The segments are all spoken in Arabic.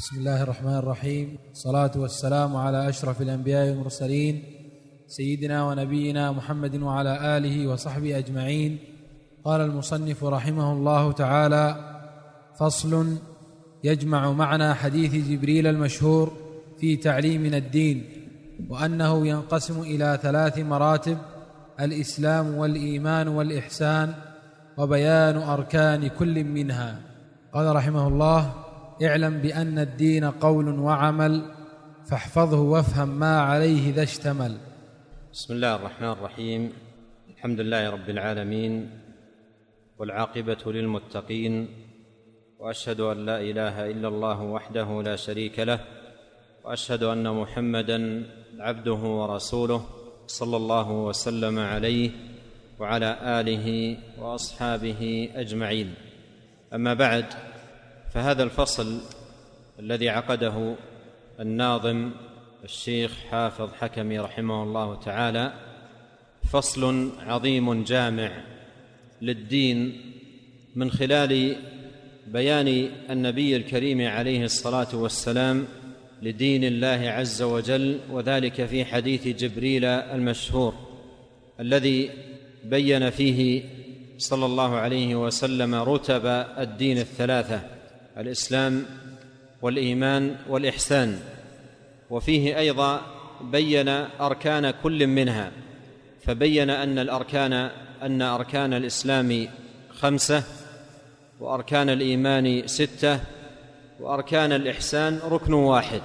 بسم الله الرحمن الرحيم. الصلاة والسلام على أشرف الأنبياء والمرسلين سيدنا ونبينا محمد وعلى آله وصحبه أجمعين. قال المصنف رحمه الله تعالى فصل يجمع معنى حديث جبريل المشهور في تعليمنا الدين وأنه ينقسم إلى ثلاث مراتب الإسلام والإيمان والإحسان وبيان أركان كل منها. قال رحمه الله اعلم بأن الدين قول وعمل فاحفظه وافهم ما عليه ذا اشتمل. بسم الله الرحمن الرحيم. الحمد لله رب العالمين والعاقبة للمتقين وأشهد أن لا إله إلا الله وحده لا شريك له وأشهد أن محمدا عبده ورسوله صلى الله وسلم عليه وعلى آله وأصحابه أجمعين. أما بعد فهذا الفصل الذي عقده الناظم الشيخ حافظ حكمي رحمه الله تعالى فصل عظيم جامع للدين من خلال بيان النبي الكريم عليه الصلاة والسلام لدين الله عز وجل وذلك في حديث جبريل المشهور الذي بين فيه صلى الله عليه وسلم رتب الدين الثلاثة الإسلام والإيمان والإحسان وفيه أيضا بين أركان كل منها فبين أن الأركان أن أركان الإسلام خمسة وأركان الإيمان ستة وأركان الإحسان ركن واحد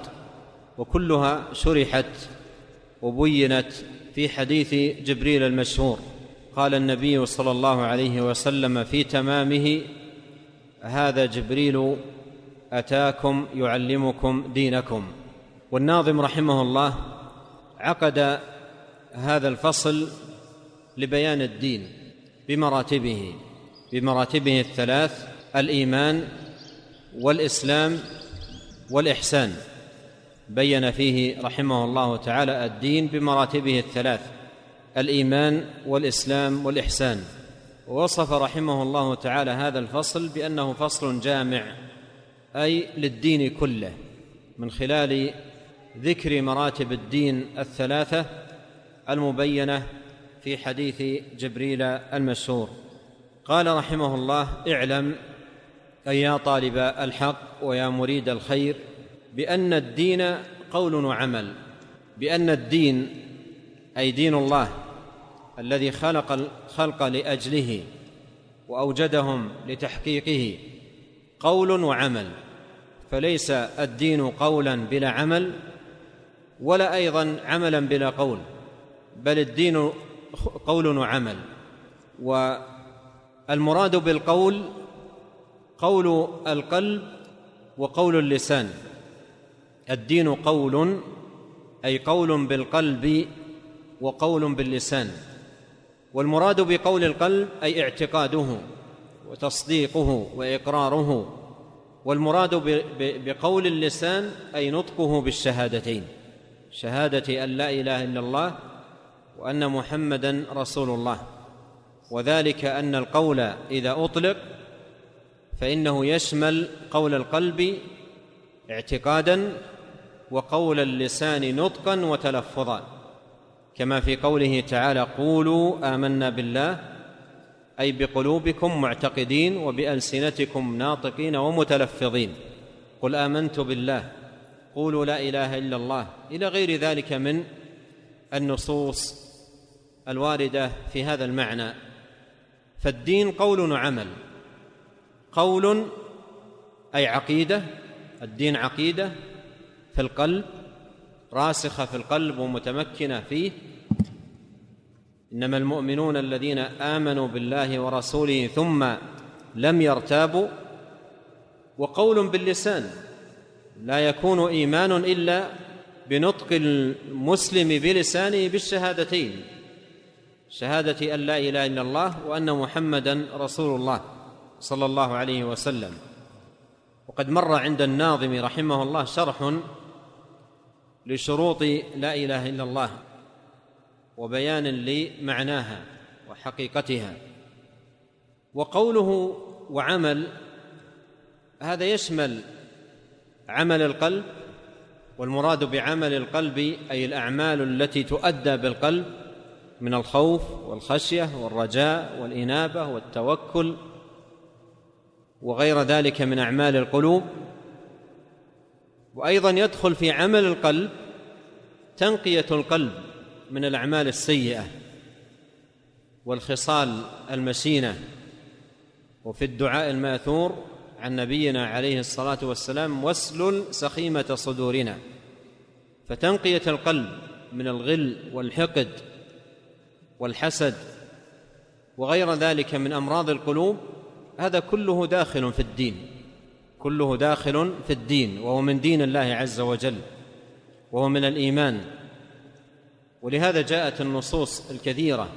وكلها شرحت وبينت في حديث جبريل المشهور. قال النبي صلى الله عليه وسلم في تمامه هذا جبريل أتاكم يعلمكم دينكم. والناظم رحمه الله عقد هذا الفصل لبيان الدين بمراتبه بمراتبه الثلاث الإيمان والإسلام والإحسان. بين فيه رحمه الله تعالى الدين بمراتبه الثلاث الإيمان والإسلام والإحسان. ووصف رحمه الله تعالى هذا الفصل بأنه فصل جامع أي للدين كله من خلال ذكر مراتب الدين الثلاثة المبينة في حديث جبريل المشهور قال رحمه الله اعلم أي يا طالب الحق ويا مريد الخير بأن الدين قول وعمل بأن الدين أي دين الله الذي خلق الخلق لأجله وأوجدهم لتحقيقه قول وعمل فليس الدين قولا بلا عمل ولا أيضا عملا بلا قول بل الدين قول وعمل. والمراد بالقول قول القلب وقول اللسان. الدين قول أي قول بالقلب وقول باللسان. والمراد بقول القلب أي اعتقاده وتصديقه وإقراره والمراد بقول اللسان أي نطقه بالشهادتين شهادة أن لا إله إلا الله وأن محمدا رسول الله وذلك أن القول إذا أطلق فإنه يشمل قول القلب اعتقادا وقول اللسان نطقا وتلفظا. كما في قوله تعالى قولوا آمنا بالله أي بقلوبكم معتقدين وبألسنتكم ناطقين ومتلفظين. قل آمنت بالله قولوا لا إله إلا الله. إلى غير ذلك من النصوص الواردة في هذا المعنى. فالدين قول وعمل. قول أي عقيدة الدين عقيدة في القلب راسخة في القلب ومتمكنة فيه. إنما المؤمنون الذين آمنوا بالله ورسوله ثم لم يرتابوا وقول باللسان لا يكون إيمان إلا بنطق المسلم بلسانه بالشهادتين شهادة أن لا إله إلا الله وأن محمدا رسول الله صلى الله عليه وسلم. وقد مر عند الناظم رحمه الله شرح لشروط لا إله إلا الله وبيان لمعناها وحقيقتها. وقوله وعمل هذا يشمل عمل القلب والمراد بعمل القلب أي الأعمال التي تؤدى بالقلب من الخوف والخشية والرجاء والإنابة والتوكل وغير ذلك من أعمال القلوب. وأيضا يدخل في عمل القلب تنقية القلب من الأعمال السيئة والخصال المشينة. وفي الدعاء الماثور عن نبينا عليه الصلاة والسلام وسل سخيمة صدورنا. فتنقية القلب من الغل والحقد والحسد وغير ذلك من أمراض القلوب هذا كله داخل في الدين. كله داخل في الدين وهو من دين الله عز وجل وهو من الإيمان. ولهذا جاءت النصوص الكثيرة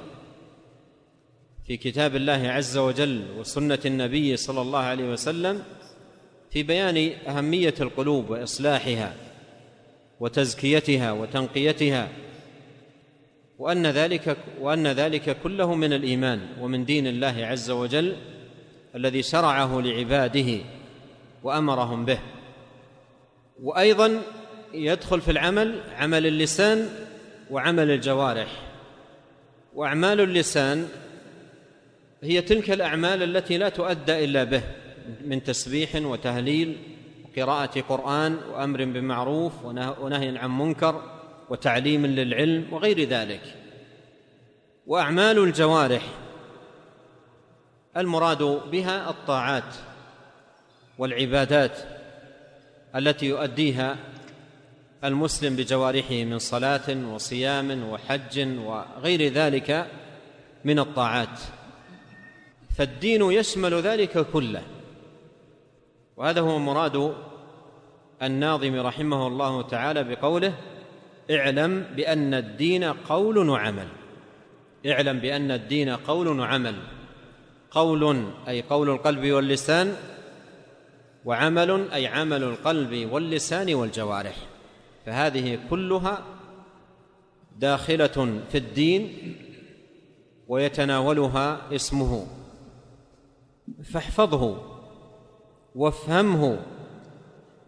في كتاب الله عز وجل وسنة النبي صلى الله عليه وسلم في بيان أهمية القلوب وإصلاحها وتزكيتها وتنقيتها وأن ذلك وأن ذلك كله من الإيمان ومن دين الله عز وجل الذي شرعه لعباده. وأمرهم به. وأيضا يدخل في العمل عمل اللسان وعمل الجوارح. وأعمال اللسان هي تلك الأعمال التي لا تؤدى إلا به من تسبيح وتهليل وقراءة قرآن وأمر بمعروف ونهي عن منكر وتعليم للعلم وغير ذلك. وأعمال الجوارح المراد بها الطاعات. والعبادات التي يؤديها المسلم بجوارحه من صلاة وصيام وحج وغير ذلك من الطاعات. فالدين يشمل ذلك كله. وهذا هو مراد الناظم رحمه الله تعالى بقوله اعلم بأن الدين قول وعمل. اعلم بأن الدين قول وعمل. قول أي قول القلب واللسان وعمل أي عمل القلب واللسان والجوارح. فهذه كلها داخلة في الدين ويتناولها اسمه. فاحفظه وافهمه.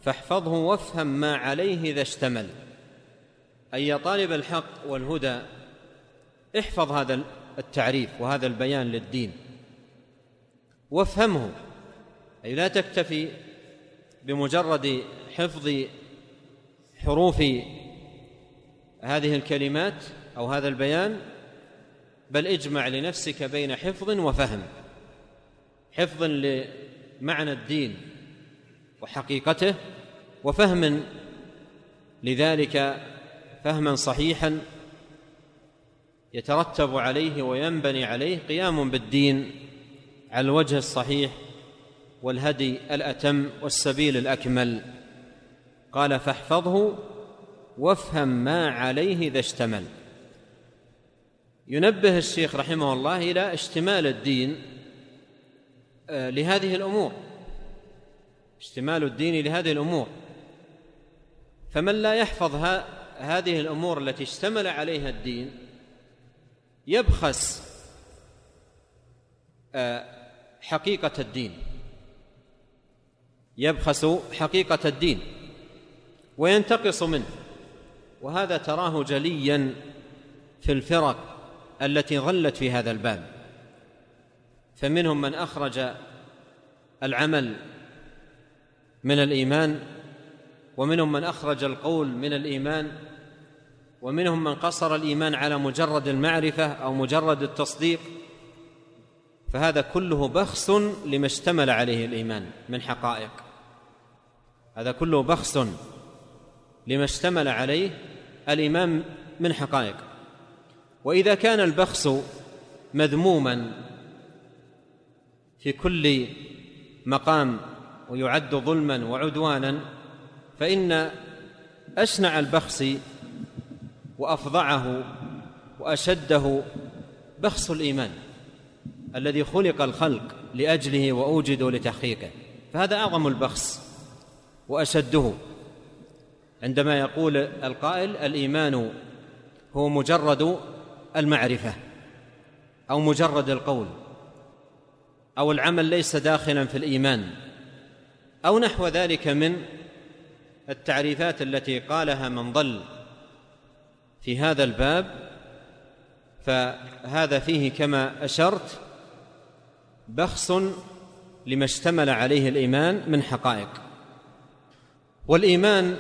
فاحفظه وافهم ما عليه إذا اشتمل. أي يا طالب الحق والهدى احفظ هذا التعريف وهذا البيان للدين. وافهمه. أي لا تكتفي بمجرد حفظ حروف هذه الكلمات أو هذا البيان بل اجمع لنفسك بين حفظ وفهم حفظ لمعنى الدين وحقيقته وفهم لذلك فهما صحيحا يترتب عليه وينبني عليه قيام بالدين على الوجه الصحيح والهدي الأتم والسبيل الأكمل. قال فاحفظه وافهم ما عليه إذا اشتمل. ينبه الشيخ رحمه الله إلى اشتمال الدين آه، لهذه الأمور. اشتمال الدين لهذه الأمور. فمن لا يحفظ هذه الأمور التي اشتمل عليها الدين يبخس آه، حقيقة الدين. يبخس حقيقة الدين وينتقص منه. وهذا تراه جليا في الفرق التي ظلت في هذا الباب. فمنهم من أخرج العمل من الإيمان ومنهم من أخرج القول من الإيمان ومنهم من قصر الإيمان على مجرد المعرفة أو مجرد التصديق. فهذا كله بخس لما اشتمل عليه الإيمان من حقائق. هذا كله بخس لما اشتمل عليه الايمان من حقائق. وإذا كان البخس مذموما في كل مقام ويعد ظلما وعدوانا فإن أشنع البخس وافظعه وأشده بخس الإيمان الذي خلق الخلق لأجله واوجدوا لتحقيقه فهذا أعظم البخس. وأشده. عندما يقول القائل الإيمان هو مجرد المعرفة أو مجرد القول أو العمل ليس داخلا في الإيمان أو نحو ذلك من التعريفات التي قالها من ضل في هذا الباب فهذا فيه كما أشرت بخس لما اشتمل عليه الإيمان من حقائق. والإيمان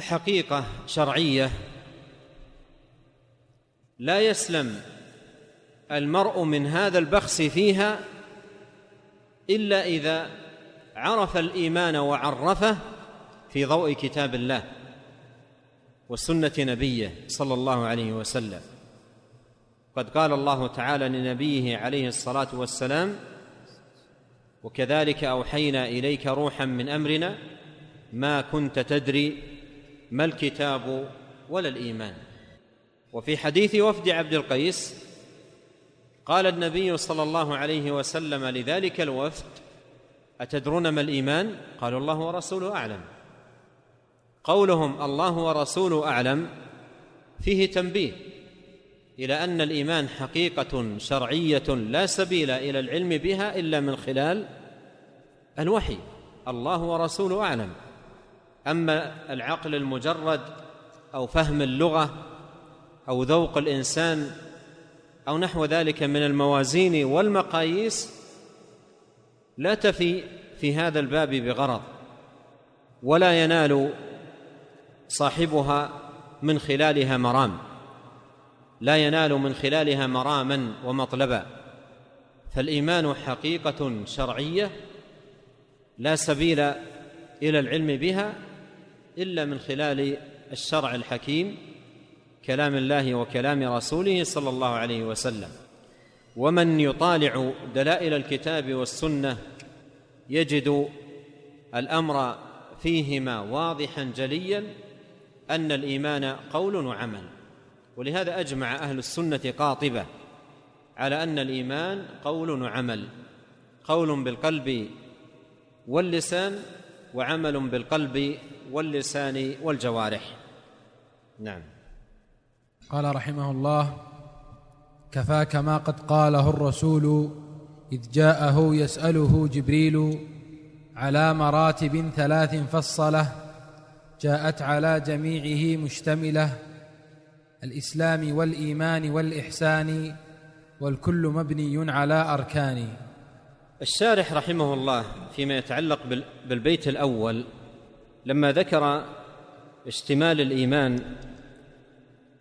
حقيقة شرعية. لا يسلم المرء من هذا البخس فيها إلا إذا عرف الإيمان وعرفه في ضوء كتاب الله وسنة نبيه صلى الله عليه وسلم. قد قال الله تعالى لنبيه عليه الصلاة والسلام وكذلك أوحينا إليك روحا من أمرنا ما كنت تدري ما الكتاب ولا الإيمان. وفي حديث وفد عبد القيس قال النبي صلى الله عليه وسلم لذلك الوفد أتدرون ما الإيمان؟ قالوا الله ورسوله أعلم. قولهم الله ورسوله أعلم فيه تنبيه إلى أن الإيمان حقيقة شرعية لا سبيل إلى العلم بها إلا من خلال الوحي. الله ورسوله أعلم. أما العقل المجرد أو فهم اللغة أو ذوق الإنسان أو نحو ذلك من الموازين والمقاييس لا تفي في هذا الباب بغرض ولا ينال صاحبها من خلالها مرام. لا ينال من خلالها مراما ومطلبا. فالإيمان حقيقة شرعية لا سبيل إلى العلم بها إلا من خلال الشرع الحكيم كلام الله وكلام رسوله صلى الله عليه وسلم. ومن يطالع دلائل الكتاب والسنة يجد الأمر فيهما واضحا جليا أن الإيمان قول وعمل. ولهذا أجمع أهل السنة قاطبة على أن الإيمان قول وعمل. قول بالقلب واللسان وعمل بالقلب واللسان والجوارح. نعم. قال رحمه الله كفاك ما قد قاله الرسول إذ جاءه يسأله جبريل على مراتب ثلاث فصلة جاءت على جميعه مشتملة الإسلام والإيمان والإحسان والكل مبني على أركان. الشارح رحمه الله فيما يتعلق بالبيت الأول لما ذكر اشتمال الإيمان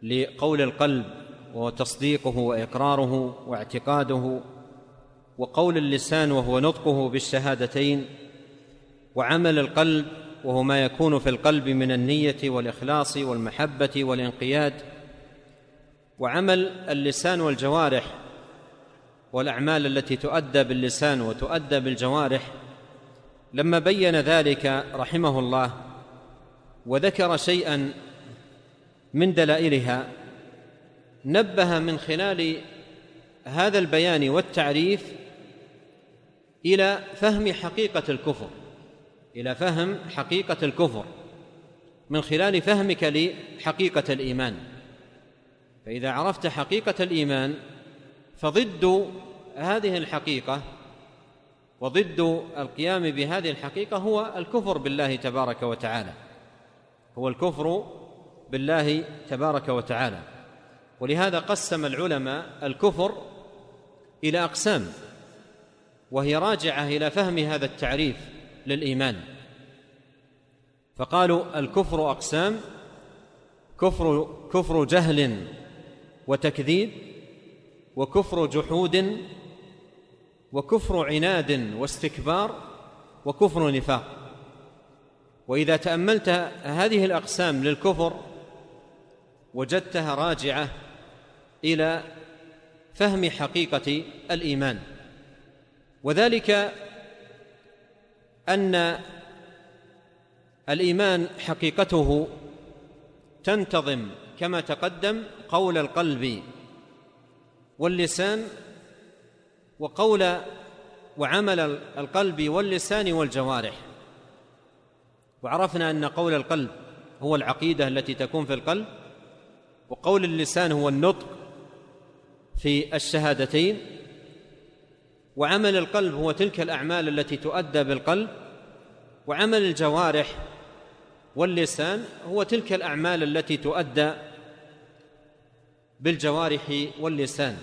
لقول القلب وتصديقه وإقراره واعتقاده وقول اللسان وهو نطقه بالشهادتين وعمل القلب وهو ما يكون في القلب من النية والإخلاص والمحبة والانقياد وعمل اللسان والجوارح والأعمال التي تؤدى باللسان وتؤدى بالجوارح لما بين ذلك رحمه الله وذكر شيئا من دلائلها نبه من خلال هذا البيان والتعريف إلى فهم حقيقة الكفر إلى فهم حقيقة الكفر من خلال فهمك لحقيقة الإيمان. فإذا عرفت حقيقة الإيمان فضد هذه الحقيقة وضد القيام بهذه الحقيقة هو الكفر بالله تبارك وتعالى. هو الكفر بالله تبارك وتعالى. ولهذا قسم العلماء الكفر إلى أقسام وهي راجعة إلى فهم هذا التعريف للإيمان. فقالوا الكفر أقسام كفر كفر جهل وتكذيب وكفر جحود وكفر عناد واستكبار وكفر نفاق. وإذا تأملت هذه الأقسام للكفر وجدتها راجعة إلى فهم حقيقة الإيمان. وذلك أن الإيمان حقيقته تنتظم كما تقدم قول القلب واللسان وقول وعمل القلب واللسان والجوارح. وعرفنا أن قول القلب هو العقيدة التي تكون في القلب وقول اللسان هو النطق في الشهادتين وعمل القلب هو تلك الأعمال التي تؤدى بالقلب وعمل الجوارح واللسان هو تلك الأعمال التي تؤدى بالجوارح واللسان.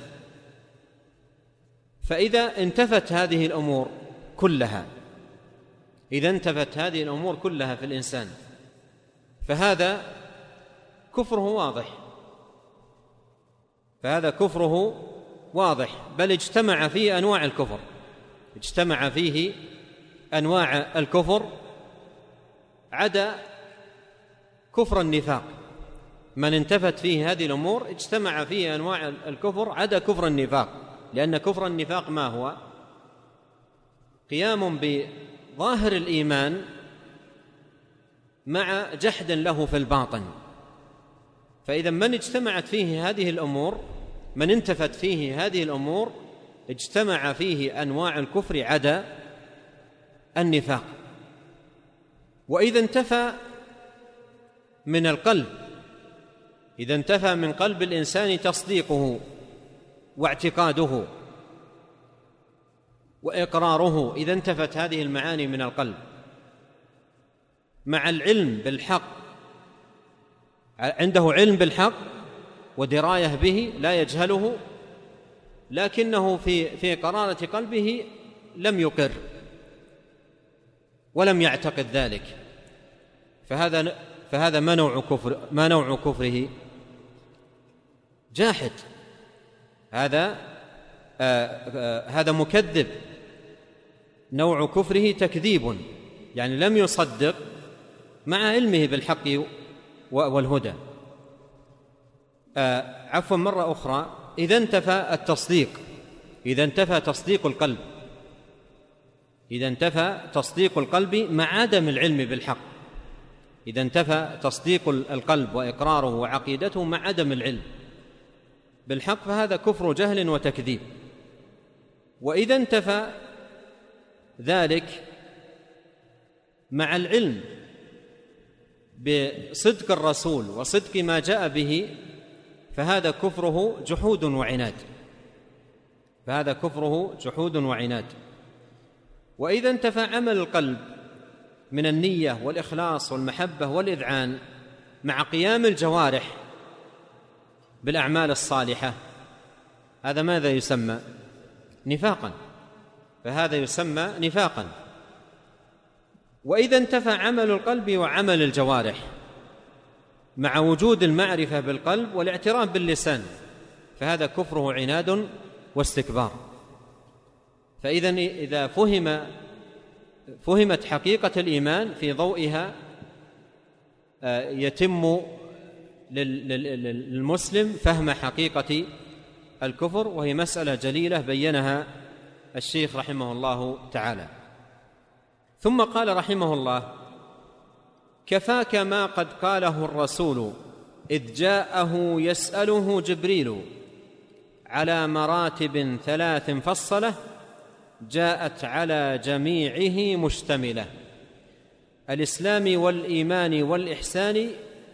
فإذا انتفت هذه الأمور كلها إذا انتفت هذه الأمور كلها في الإنسان فهذا كفره واضح. فهذا كفره واضح. بل اجتمع فيه أنواع الكفر. اجتمع فيه أنواع الكفر. عدا كفر النفاق. من انتفت فيه هذه الأمور اجتمع فيه أنواع الكفر عدا كفر النفاق. لأن كفر النفاق ما هو؟ قيام بظاهر الإيمان مع جحد له في الباطن. فإذا من اجتمعت فيه هذه الأمور من انتفت فيه هذه الأمور اجتمع فيه أنواع الكفر عدا النفاق. وإذا انتفى من القلب إذا انتفى من قلب الإنسان تصديقه. واعتقاده وإقراره. إذا انتفت هذه المعاني من القلب مع العلم بالحق عنده علم بالحق ودراية به لا يجهله لكنه في في قرارة قلبه لم يقر ولم يعتقد ذلك. فهذا فهذا ما نوع كفر ما نوع كفره؟ جاحد. هذا آه آه هذا مكذب. نوع كفره تكذيب يعني لم يصدق مع علمه بالحق والهدى. آه عفوا مرة أخرى إذا انتفى التصديق إذا انتفى تصديق القلب. إذا انتفى تصديق القلب مع عدم العلم بالحق. إذا انتفى تصديق القلب وإقراره وعقيدته مع عدم العلم. بالحق فهذا كفر جهل وتكذيب. وإذا انتفى ذلك مع العلم بصدق الرسول وصدق ما جاء به فهذا كفره جحود وعناد. فهذا كفره جحود وعناد. وإذا انتفى عمل القلب من النية والإخلاص والمحبة والإذعان مع قيام الجوارح بالأعمال الصالحة. هذا ماذا يسمى؟ نفاقا. فهذا يسمى نفاقا. وإذا انتفى عمل القلب وعمل الجوارح مع وجود المعرفة بالقلب والاعتراف باللسان فهذا كفره عناد واستكبار. فإذا إذا فهم فهمت حقيقة الإيمان في ضوئها آه، يتم للمسلم فهم حقيقة الكفر وهي مسألة جليلة بينها الشيخ رحمه الله تعالى. ثم قال رحمه الله كفاك ما قد قاله الرسول إذ جاءه يسأله جبريل على مراتب ثلاث فصلة جاءت على جميعه مشتملة الإسلام والإيمان والإحسان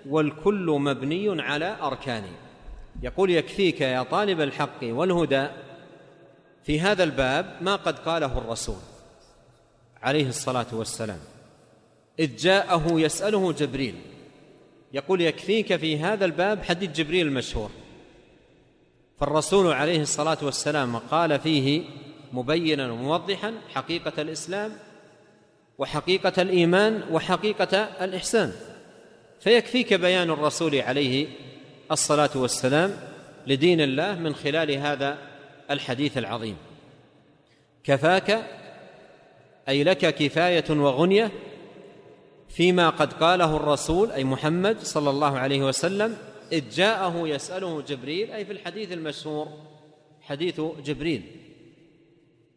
والكل مبني على اركان يقول يكفيك يا طالب الحق والهدى في هذا الباب ما قد قاله الرسول عليه الصلاة والسلام. إذ جاءه يسأله جبريل يقول يكفيك في هذا الباب حديث جبريل المشهور. فالرسول عليه الصلاة والسلام قال فيه مبينا وموضحا حقيقة الإسلام وحقيقة الإيمان وحقيقة الإحسان. فيكفيك بيان الرسول عليه الصلاة والسلام لدين الله من خلال هذا الحديث العظيم. كفاك أي لك كفاية وغنية فيما قد قاله الرسول أي محمد صلى الله عليه وسلم إذ جاءه يسأله جبريل أي في الحديث المشهور حديث جبريل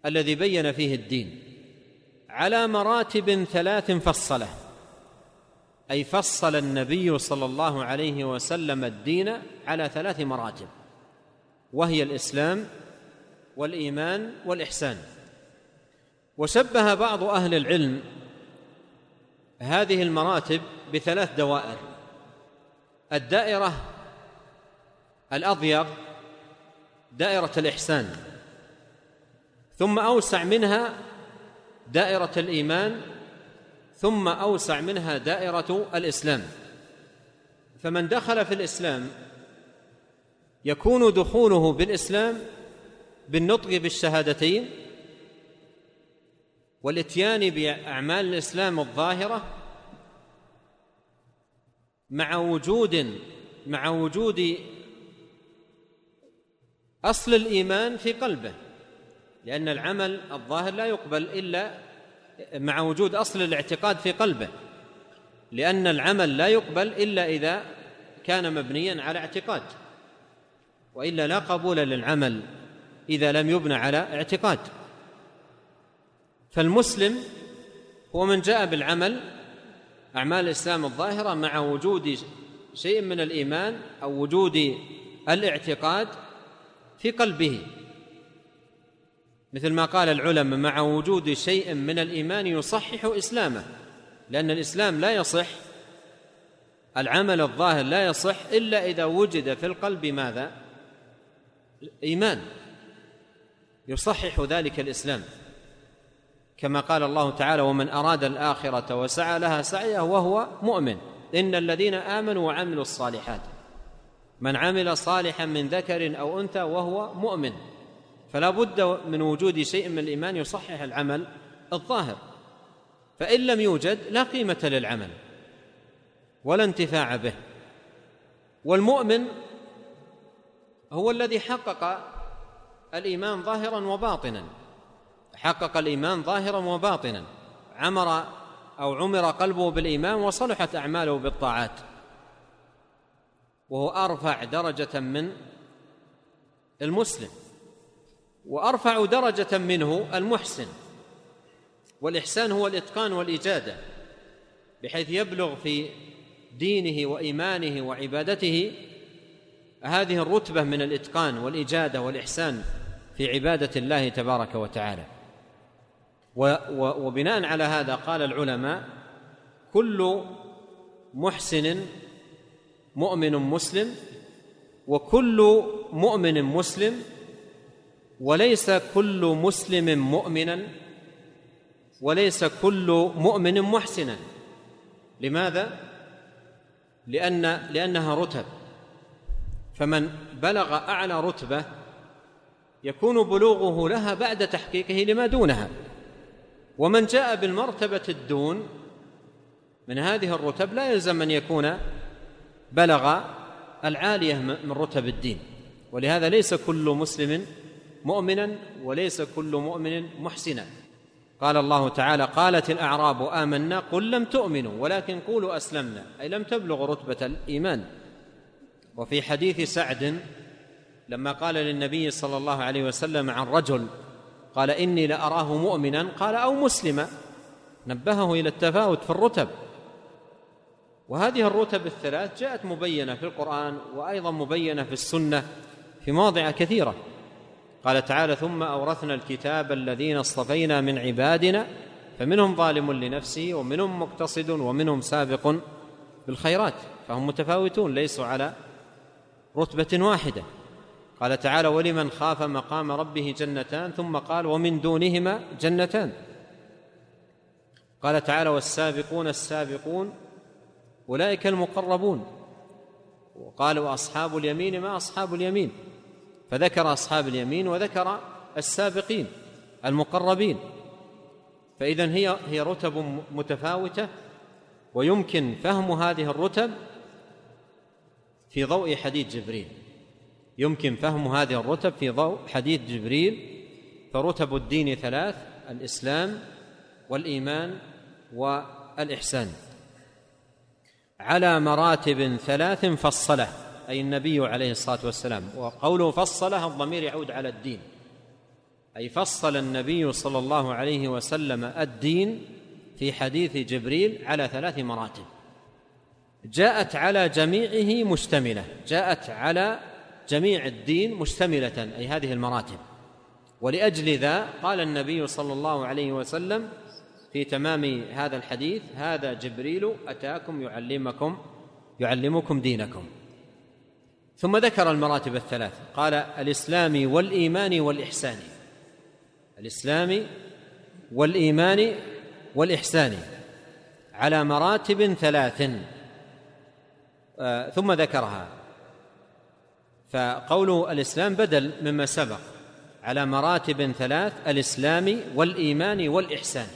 الذي بين فيه الدين على مراتب ثلاث فصلة. أي فصل النبي صلى الله عليه وسلم الدين على ثلاث مراتب وهي الإسلام والإيمان والإحسان. وشبه بعض أهل العلم هذه المراتب بثلاث دوائر الدائرة الأضيق دائرة الإحسان ثم أوسع منها دائرة الإيمان ثم أوسع منها دائرة الإسلام. فمن دخل في الإسلام يكون دخوله بالإسلام بالنطق بالشهادتين والإتيان بأعمال الإسلام الظاهرة مع وجود مع وجود أصل الإيمان في قلبه لأن العمل الظاهر لا يقبل إلا مع وجود أصل الاعتقاد في قلبه لأن العمل لا يقبل إلا إذا كان مبنيا على اعتقاد وإلا لا قبول للعمل إذا لم يبنى على اعتقاد. فالمسلم هو من جاء بالعمل أعمال الإسلام الظاهرة مع وجود شيء من الإيمان أو وجود الاعتقاد في قلبه. مثل ما قال العلماء مع وجود شيء من الإيمان يصحح إسلامه لأن الإسلام لا يصح العمل الظاهر لا يصح إلا إذا وجد في القلب ماذا؟ إيمان. يصحح ذلك الإسلام. كما قال الله تعالى ومن أراد الآخرة وسعى لها سعيه وهو مؤمن. إن الذين آمنوا وعملوا الصالحات من عمل صالحا من ذكر أو أنثى وهو مؤمن. فلا بد من وجود شيء من الإيمان يصحح العمل الظاهر. فإن لم يوجد لا قيمة للعمل ولا انتفاع به. والمؤمن هو الذي حقق الإيمان ظاهرا وباطنا. حقق الإيمان ظاهرا وباطنا. عمر أو عمر قلبه بالإيمان وصلحت أعماله بالطاعات. وهو أرفع درجة من المسلم. وأرفع درجة منه المحسن والإحسان هو الإتقان والإجادة بحيث يبلغ في دينه وإيمانه وعبادته هذه الرتبة من الإتقان والإجادة والإحسان في عبادة الله تبارك وتعالى. وبناء على هذا قال العلماء كل محسن مؤمن مسلم وكل مؤمن مسلم وليس كل مسلم مؤمنا وليس كل مؤمن محسنا. لماذا؟ لأن لأنها رتب. فمن بلغ أعلى رتبة يكون بلوغه لها بعد تحقيقه لما دونها. ومن جاء بالمرتبة الدون من هذه الرتب لا يلزم أن يكون بلغ العالية من رتب الدين. ولهذا ليس كل مسلم مؤمنا وليس كل مؤمن محسنا. قال الله تعالى قالت الأعراب آمنا قل لم تؤمنوا ولكن قولوا أسلمنا. أي لم تبلغوا رتبة الإيمان. وفي حديث سعد لما قال للنبي صلى الله عليه وسلم عن رجل قال إني لأراه مؤمنا قال أو مسلما. نبهه إلى التفاوت في الرتب. وهذه الرتب الثلاث جاءت مبينة في القرآن وأيضا مبينة في السنة في مواضع كثيرة. قال تعالى ثم أورثنا الكتاب الذين اصطفينا من عبادنا فمنهم ظالم لنفسه ومنهم مقتصد ومنهم سابق بالخيرات فهم متفاوتون ليسوا على رتبة واحدة. قال تعالى ولمن خاف مقام ربه جنتان ثم قال ومن دونهما جنتان. قال تعالى والسابقون السابقون أولئك المقربون. وقال واصحاب اليمين ما أصحاب اليمين؟ فذكر أصحاب اليمين وذكر السابقين المقربين. فاذا هي هي رتب متفاوتة ويمكن فهم هذه الرتب في ضوء حديث جبريل. يمكن فهم هذه الرتب في ضوء حديث جبريل. فرتب الدين ثلاث الإسلام والإيمان والإحسان. على مراتب ثلاث فصله. أي النبي عليه الصلاة والسلام. وقوله فصله الضمير يعود على الدين. أي فصل النبي صلى الله عليه وسلم الدين في حديث جبريل على ثلاث مراتب. جاءت على جميعه مشتملة. جاءت على جميع الدين مشتملة. أي هذه المراتب. ولأجل ذا قال النبي صلى الله عليه وسلم في تمام هذا الحديث هذا جبريل أتاكم يعلمكم يعلمكم دينكم. ثم ذكر المراتب الثلاث. قال الإسلام والإيمان والإحسان. الإسلام والإيمان والإحسان. على مراتب ثلاث. آه، ثم ذكرها. فقول الإسلام بدل مما سبق. على مراتب ثلاث الإسلام والإيمان والإحسان.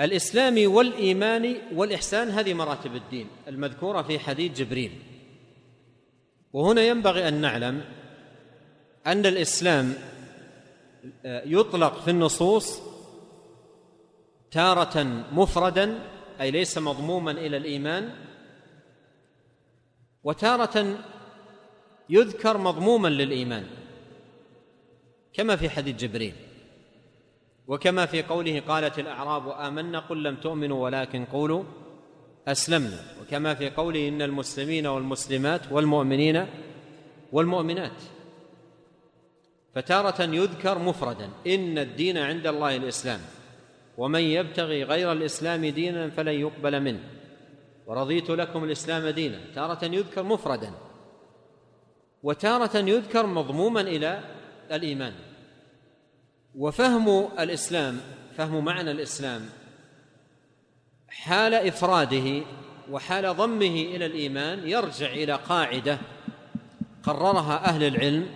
الإسلام والإيمان والإحسان هذه مراتب الدين المذكورة في حديث جبريل. وهنا ينبغي أن نعلم أن الإسلام آه، يطلق في النصوص تارة مفردا أي ليس مضموما إلى الإيمان وتارة يذكر مضموما للإيمان كما في حديث جبريل وكما في قوله قالت الأعراب آمنا قل لم تؤمنوا ولكن قولوا أسلمنا. وكما في قوله إن المسلمين والمسلمات والمؤمنين والمؤمنات. فتارة يذكر مفردا. إن الدين عند الله الإسلام. ومن يبتغي غير الإسلام دينا فلن يقبل منه. ورضيت لكم الإسلام دينا. تارة يذكر مفردا. وتارة يذكر مضموما إلى الإيمان. وفهم الإسلام فهم معنى الإسلام حال إفراده وحال ضمه إلى الإيمان يرجع إلى قاعدة قررها أهل العلم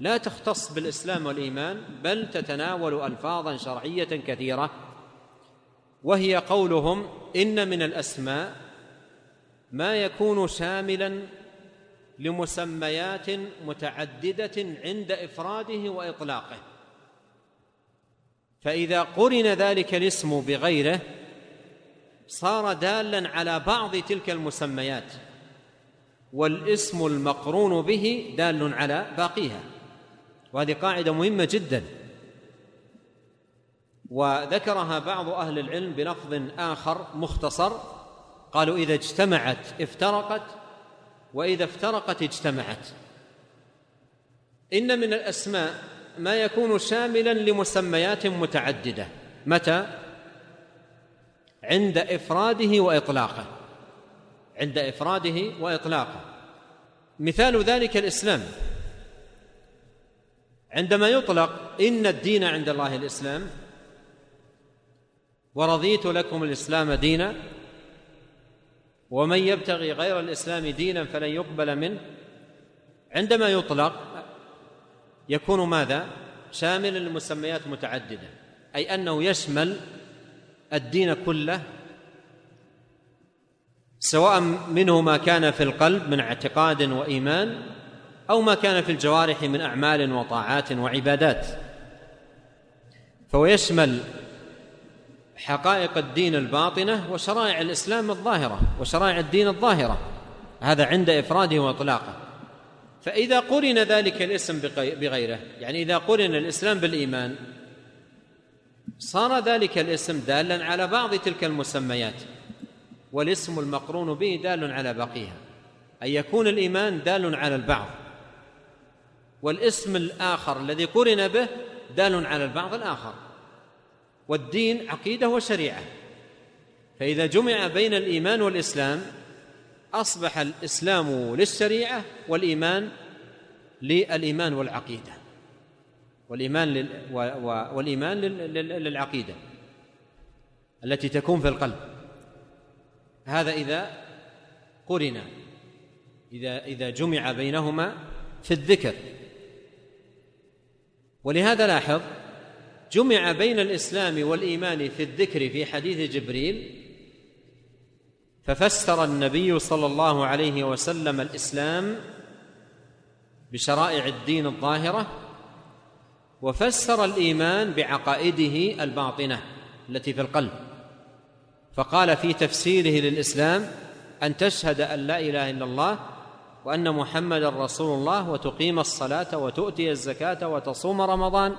لا تختص بالإسلام والإيمان بل تتناول ألفاظا شرعية كثيرة وهي قولهم إن من الأسماء ما يكون شاملا لمسميات متعددة عند إفراده وإطلاقه. فإذا قرن ذلك الاسم بغيره صار دالا على بعض تلك المسميات والاسم المقرون به دال على باقيها وهذه قاعدة مهمة جدا. وذكرها بعض أهل العلم بلفظ آخر مختصر قالوا إذا اجتمعت افترقت وإذا افترقت اجتمعت. إن من الأسماء ما يكون شاملا لمسميات متعددة. متى؟ عند إفراده وإطلاقه. عند إفراده وإطلاقه. مثال ذلك الإسلام. عندما يطلق إن الدين عند الله الإسلام ورضيت لكم الإسلام دينا ومن يبتغي غير الإسلام دينا فلن يقبل منه عندما يطلق يكون ماذا؟ شاملا لمسميات متعددة أي أنه يشمل الدين كله سواء منه ما كان في القلب من اعتقاد وإيمان أو ما كان في الجوارح من أعمال وطاعات وعبادات. فهو يشمل حقائق الدين الباطنة وشرائع الإسلام الظاهرة وشرائع الدين الظاهرة. هذا عند إفراده وإطلاقه. فإذا قرن ذلك الاسم بغيره يعني إذا قرن الإسلام بالإيمان صار ذلك الاسم دالا على بعض تلك المسميات والاسم المقرون به دال على بقيها أن يكون الإيمان دال على البعض والاسم الآخر الذي قرن به دال على البعض الآخر والدين عقيدة وشريعة فإذا جمع بين الإيمان والإسلام أصبح الإسلام للشريعة والإيمان للإيمان والعقيدة. والإيمان لل والإيمان للعقيدة التي تكون في القلب. هذا إذا قرن إذا إذا جمع بينهما في الذكر. ولهذا لاحظ جمع بين الإسلام والإيمان في الذكر في حديث جبريل ففسر النبي صلى الله عليه وسلم الإسلام بشرائع الدين الظاهرة وفسر الإيمان بعقائده الباطنة التي في القلب. فقال في تفسيره للإسلام أن تشهد أن لا إله إلا الله وأن محمدا رسول الله وتقيم الصلاة وتؤتي الزكاة وتصوم رمضان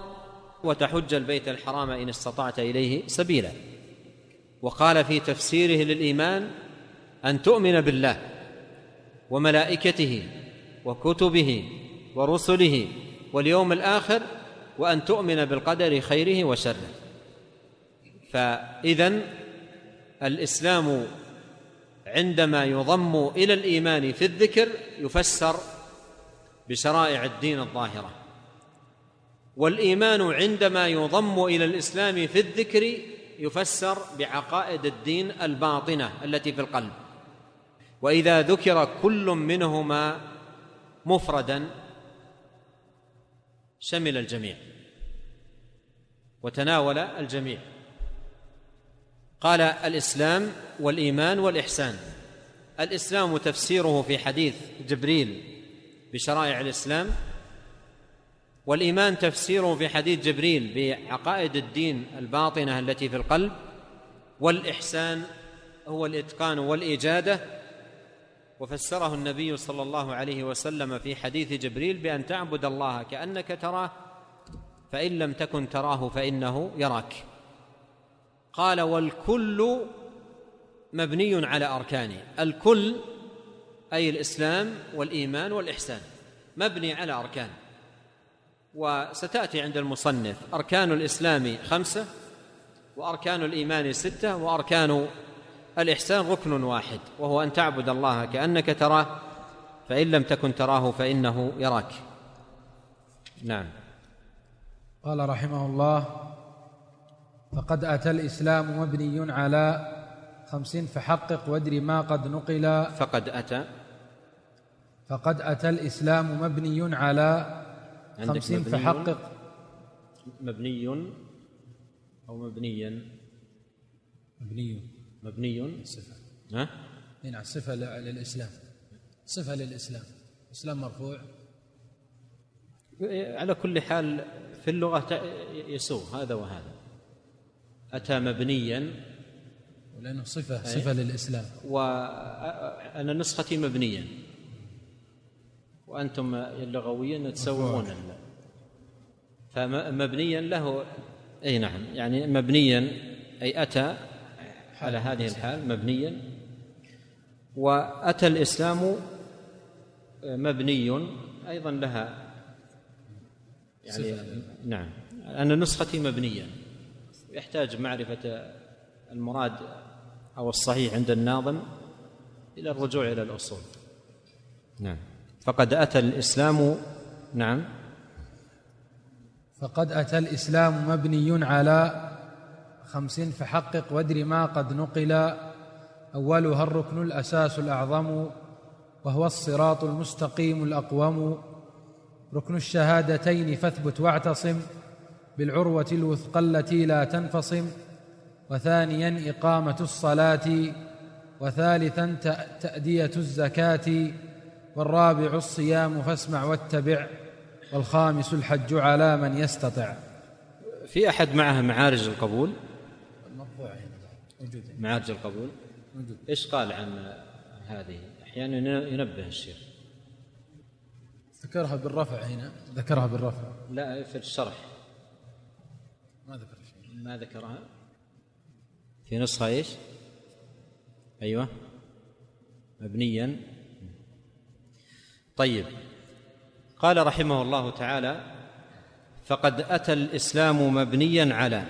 وتحج البيت الحرام إن استطعت إليه سبيلا. وقال في تفسيره للإيمان أن تؤمن بالله وملائكته وكتبه ورسله واليوم الآخر وأن تؤمن بالقدر خيره وشره. فإذا الإسلام عندما يضم إلى الإيمان في الذكر يفسر بشرائع الدين الظاهرة. والإيمان عندما يضم إلى الإسلام في الذكر يفسر بعقائد الدين الباطنة التي في القلب. وإذا ذكر كل منهما مفردا شمل الجميع. وتناول الجميع. قال الإسلام والإيمان والإحسان. الإسلام تفسيره في حديث جبريل بشرائع الإسلام والإيمان تفسيره في حديث جبريل بعقائد الدين الباطنة التي في القلب والإحسان هو الإتقان والإجادة. وفسره النبي صلى الله عليه وسلم في حديث جبريل بأن تعبد الله كأنك تراه فإن لم تكن تراه فإنه يراك. قال والكل مبني على أركانه. الكل أي الإسلام والإيمان والإحسان مبني على أركان. وستأتي عند المصنف أركان الإسلام خمسة وأركان الإيمان ستة وأركان الإحسان ركن واحد وهو أن تعبد الله كأنك تراه فإن لم تكن تراه فإنه يراك. نعم. قال رحمه الله فقد أتى الإسلام مبني على خمس فحقق وادر ما قد نقل. فقد أتى. فقد أتى الإسلام مبني على خمس مبني؟ فحقق. مبني أو مبنيا؟ مبني. مبني؟ صفه ها؟ إي نعم صفه ل- للإسلام. صفة للإسلام. إسلام مرفوع. على كل حال في اللغة يسوء هذا وهذا. أتى مبنيا. ولأنه صفه صفة للإسلام. وأنا نسختي مبنيا. وأنتم اللغويين تسوون فمبنيا له أي نعم يعني مبنيا أي أتى على هذه الحال مبنيا. وأتى الإسلام مبني أيضا لها يعني نعم. أنا نسختي مبنية. يحتاج معرفة المراد أو الصحيح عند الناظم إلى الرجوع إلى الأصول. نعم. فقد أتى الإسلام نعم. فقد أتى الإسلام مبني على خمس فحقق وادر ما قد نقل. أولها الركن الأساس الأعظم وهو الصراط المستقيم الأقوم. ركن الشهادتين فاثبت واعتصم بالعروة الوثقى التي لا تنفصم وثانيا إقامة الصلاة وثالثا تأ- تأدية الزكاة والرابع الصيام فاسمع واتبع والخامس الحج على من يستطع. في أحد معه معارج القبول؟ موجود معارج القبول؟ موجود. إيش قال عن هذه؟ أحيانا ينبه الشيخ. ذكرها بالرفع هنا. ذكرها بالرفع. لا في الشرح. ما ذكر شيء. ما ذكرها. في نسخة إيش؟ أيوه. مبنيا. طيب. قال رحمه الله تعالى فقد أتى الإسلام مبنيا على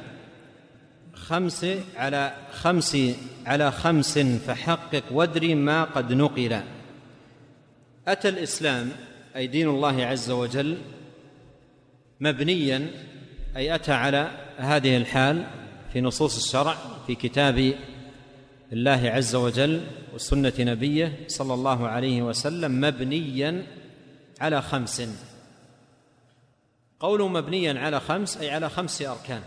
خمس على خمس على خمس فحقق وادر ما قد نقل. أتى الإسلام أي دين الله عز وجل مبنيا أي أتى على هذه الحال في نصوص الشرع في كتاب الله عز وجل وسنة نبيه صلى الله عليه وسلم مبنيا على خمس. قوله مبنيا على خمس أي على خمس أركان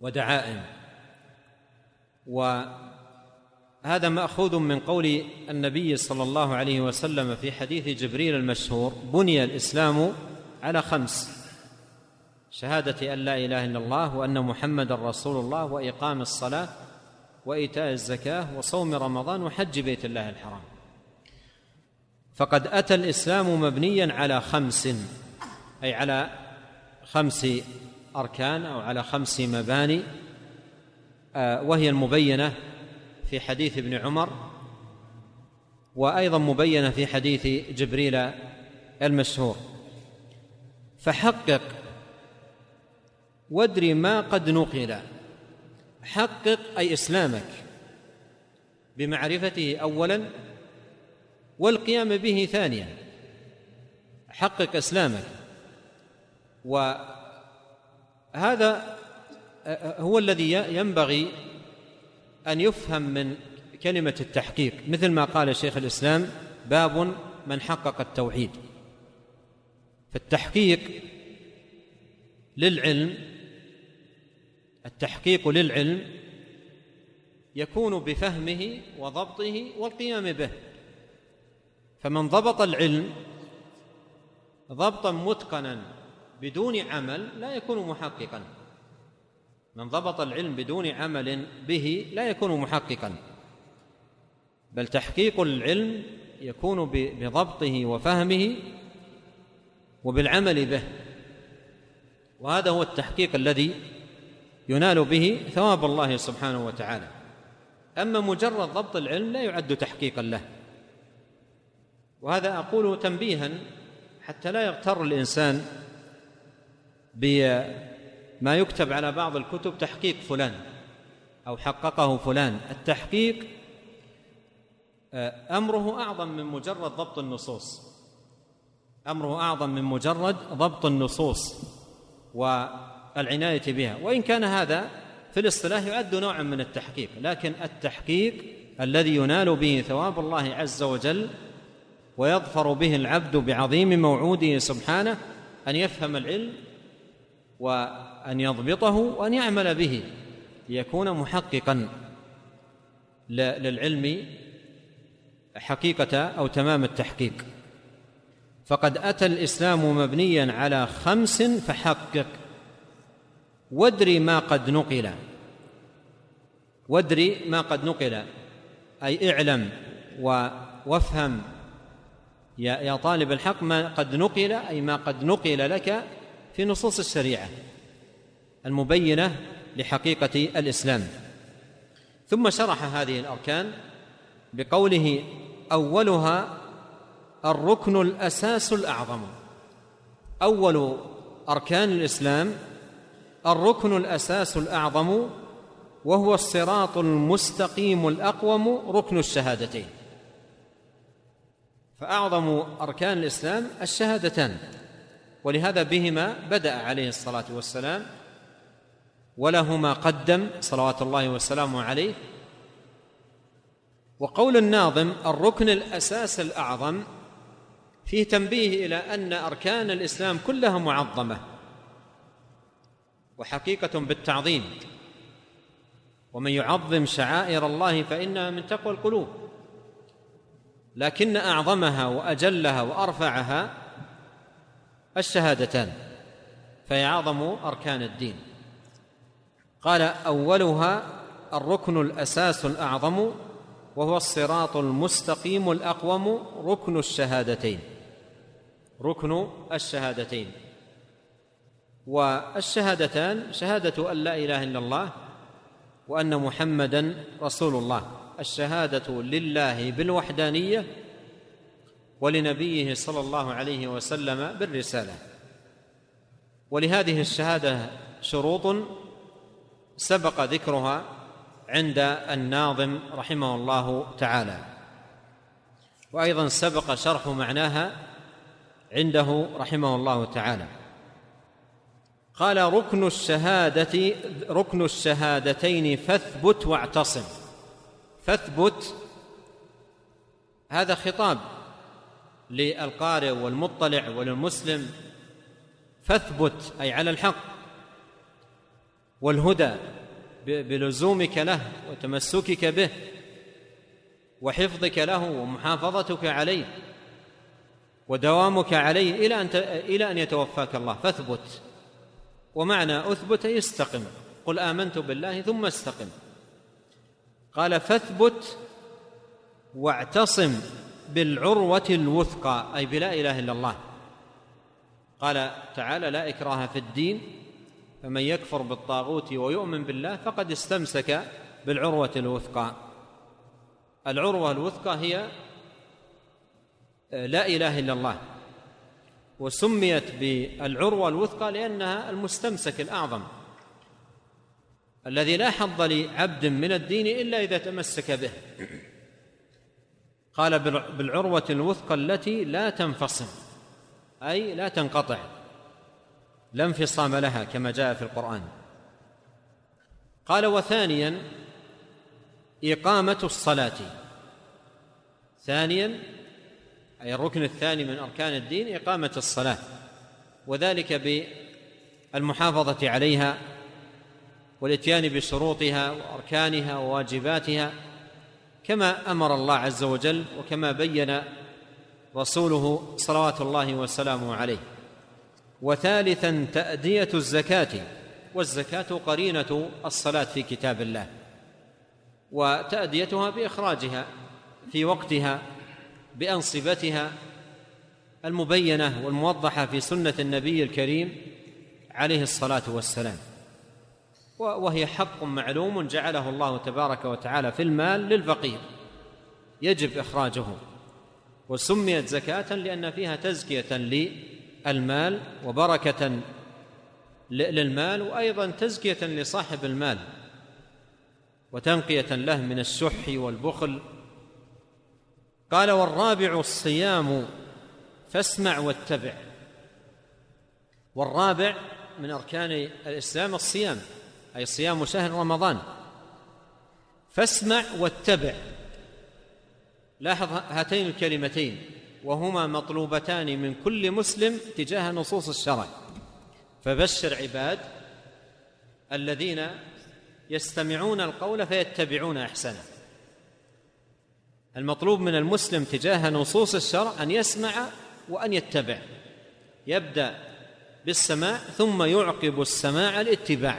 ودعائم وهذا مأخوذ من قول النبي صلى الله عليه وسلم في حديث جبريل المشهور بني الإسلام على خمس شهادة أن لا إله إلا الله وأن محمدا رسول الله وإقام الصلاة وإيتاء الزكاة وصوم رمضان وحج بيت الله الحرام. فقد أتى الإسلام مبنيا على خمس أي على خمس أركان أو على خمس مباني آه، وهي المبينة في حديث ابن عمر وأيضا مبينة في حديث جبريل المشهور فحقق وادري ما قد نقل. حقق أي إسلامك بمعرفته اولا والقيام به ثانيا. حقق إسلامك. وهذا هو الذي ينبغي أن يفهم من كلمة التحقيق مثل ما قال شيخ الإسلام باب من حقق التوحيد. فالتحقيق للعلم التحقيق للعلم يكون بفهمه وضبطه والقيام به. فمن ضبط العلم ضبطا متقنا بدون عمل لا يكون محققا. من ضبط العلم بدون عمل به لا يكون محققا. بل تحقيق العلم يكون بضبطه وفهمه وبالعمل به. وهذا هو التحقيق الذي ينال به ثواب الله سبحانه وتعالى. أما مجرد ضبط العلم لا يعد تحقيقا له. وهذا اقوله تنبيها حتى لا يغتر الإنسان بما يكتب على بعض الكتب تحقيق فلان أو حققه فلان. التحقيق آه، أمره أعظم من مجرد ضبط النصوص. أمره أعظم من مجرد ضبط النصوص والعناية بها. وإن كان هذا في الاصطلاح يعد نوعا من التحقيق. لكن التحقيق الذي ينال به ثواب الله عز وجل ويظفر به العبد بعظيم موعوده سبحانه أن يفهم العلم وان يضبطه وأن يعمل به ليكون محققا. للعلم حقيقة أو تمام التحقيق. فقد أتى الإسلام مبنيا على خمس فحقق. وادري ما قد نقل. وادري ما قد نقل. أي اعلم وافهم. يا طالب الحق ما قد نقل أي ما قد نقل لك في نصوص الشريعة. المبينة لحقيقة الإسلام. ثم شرح هذه الأركان بقوله أولها الركن الأساس الأعظم. أول أركان الإسلام الركن الأساس الأعظم وهو الصراط المستقيم الأقوم ركن الشهادتين. فأعظم أركان الإسلام الشهادتان ولهذا بهما بدأ عليه الصلاة والسلام ولهما قدم صلوات الله وسلامه عليه. وقول الناظم الركن الأساس الأعظم فيه تنبيه إلى أن أركان الإسلام كلها معظمة وحقيقة بالتعظيم. ومن يعظم شعائر الله فإنها من تقوى القلوب. لكن أعظمها وأجلها وأرفعها الشهادتان فهي اعظم أركان الدين. قال أولها الركن الأساس الأعظم وهو الصراط المستقيم الأقوم ركن الشهادتين. ركن الشهادتين. والشهادتان شهادة أن لا إله إلا الله وأن محمدا رسول الله. الشهادة لله بالوحدانية ولنبيه صلى الله عليه وسلم بالرسالة. ولهذه الشهادة شروط سبق ذكرها عند الناظم رحمه الله تعالى. وأيضا سبق شرح معناها عنده رحمه الله تعالى. قال ركن الشهادة ركن الشهادتين فاثبت واعتصم. فاثبت هذا خطاب للقارئ والمطلع وللمسلم. فاثبت أي على الحق. والهدى بلزومك له وتمسكك به وحفظك له ومحافظتك عليه ودوامك عليه إلى أن إلى أن يتوفاك الله. فاثبت. ومعنى أثبت يستقم. قل آمنت بالله ثم استقم. قال فاثبت واعتصم بالعروة الوثقى أي بلا إله إلا الله. قال تعالى لا إكراه في الدين. فمن يكفر بالطاغوت ويؤمن بالله فقد استمسك بالعروة الوثقى. العروة الوثقى هي لا إله إلا الله وسميت بالعروة الوثقى لأنها المستمسك الأعظم الذي لا حظ لعبد من الدين إلا إذا تمسك به. قال بالعروة الوثقى التي لا تنفصل أي لا تنقطع. لا انفصام لها كما جاء في القرآن. قال وثانيا إقامة الصلاة. ثانيا أي الركن الثاني من أركان الدين إقامة الصلاة وذلك بالمحافظة عليها والإتيان بشروطها وأركانها وواجباتها كما أمر الله عز وجل وكما بين رسوله صلوات الله وسلامه عليه. وثالثا تأدية الزكاة والزكاة قرينة الصلاة في كتاب الله وتأديتها بإخراجها في وقتها بأنصبتها المبينة والموضحة في سنة النبي الكريم عليه الصلاة والسلام. وهي حق معلوم جعله الله تبارك وتعالى في المال للفقير يجب إخراجه وسميت زكاة لأن فيها تزكية للمال وبركة للمال وأيضا تزكية لصاحب المال وتنقية له من الشح والبخل. قال والرابع الصيام فاسمع واتبع. والرابع من أركان الإسلام الصيام أي صيام شهر رمضان. فاسمع واتبع. لاحظ هاتين الكلمتين. وهما مطلوبتان من كل مسلم تجاه نصوص الشرع. فبشر عباد الذين يستمعون القول فيتبعون احسنه المطلوب من المسلم تجاه نصوص الشرع أن يسمع وأن يتبع. يبدأ بالسماع ثم يعقب السماع الاتباع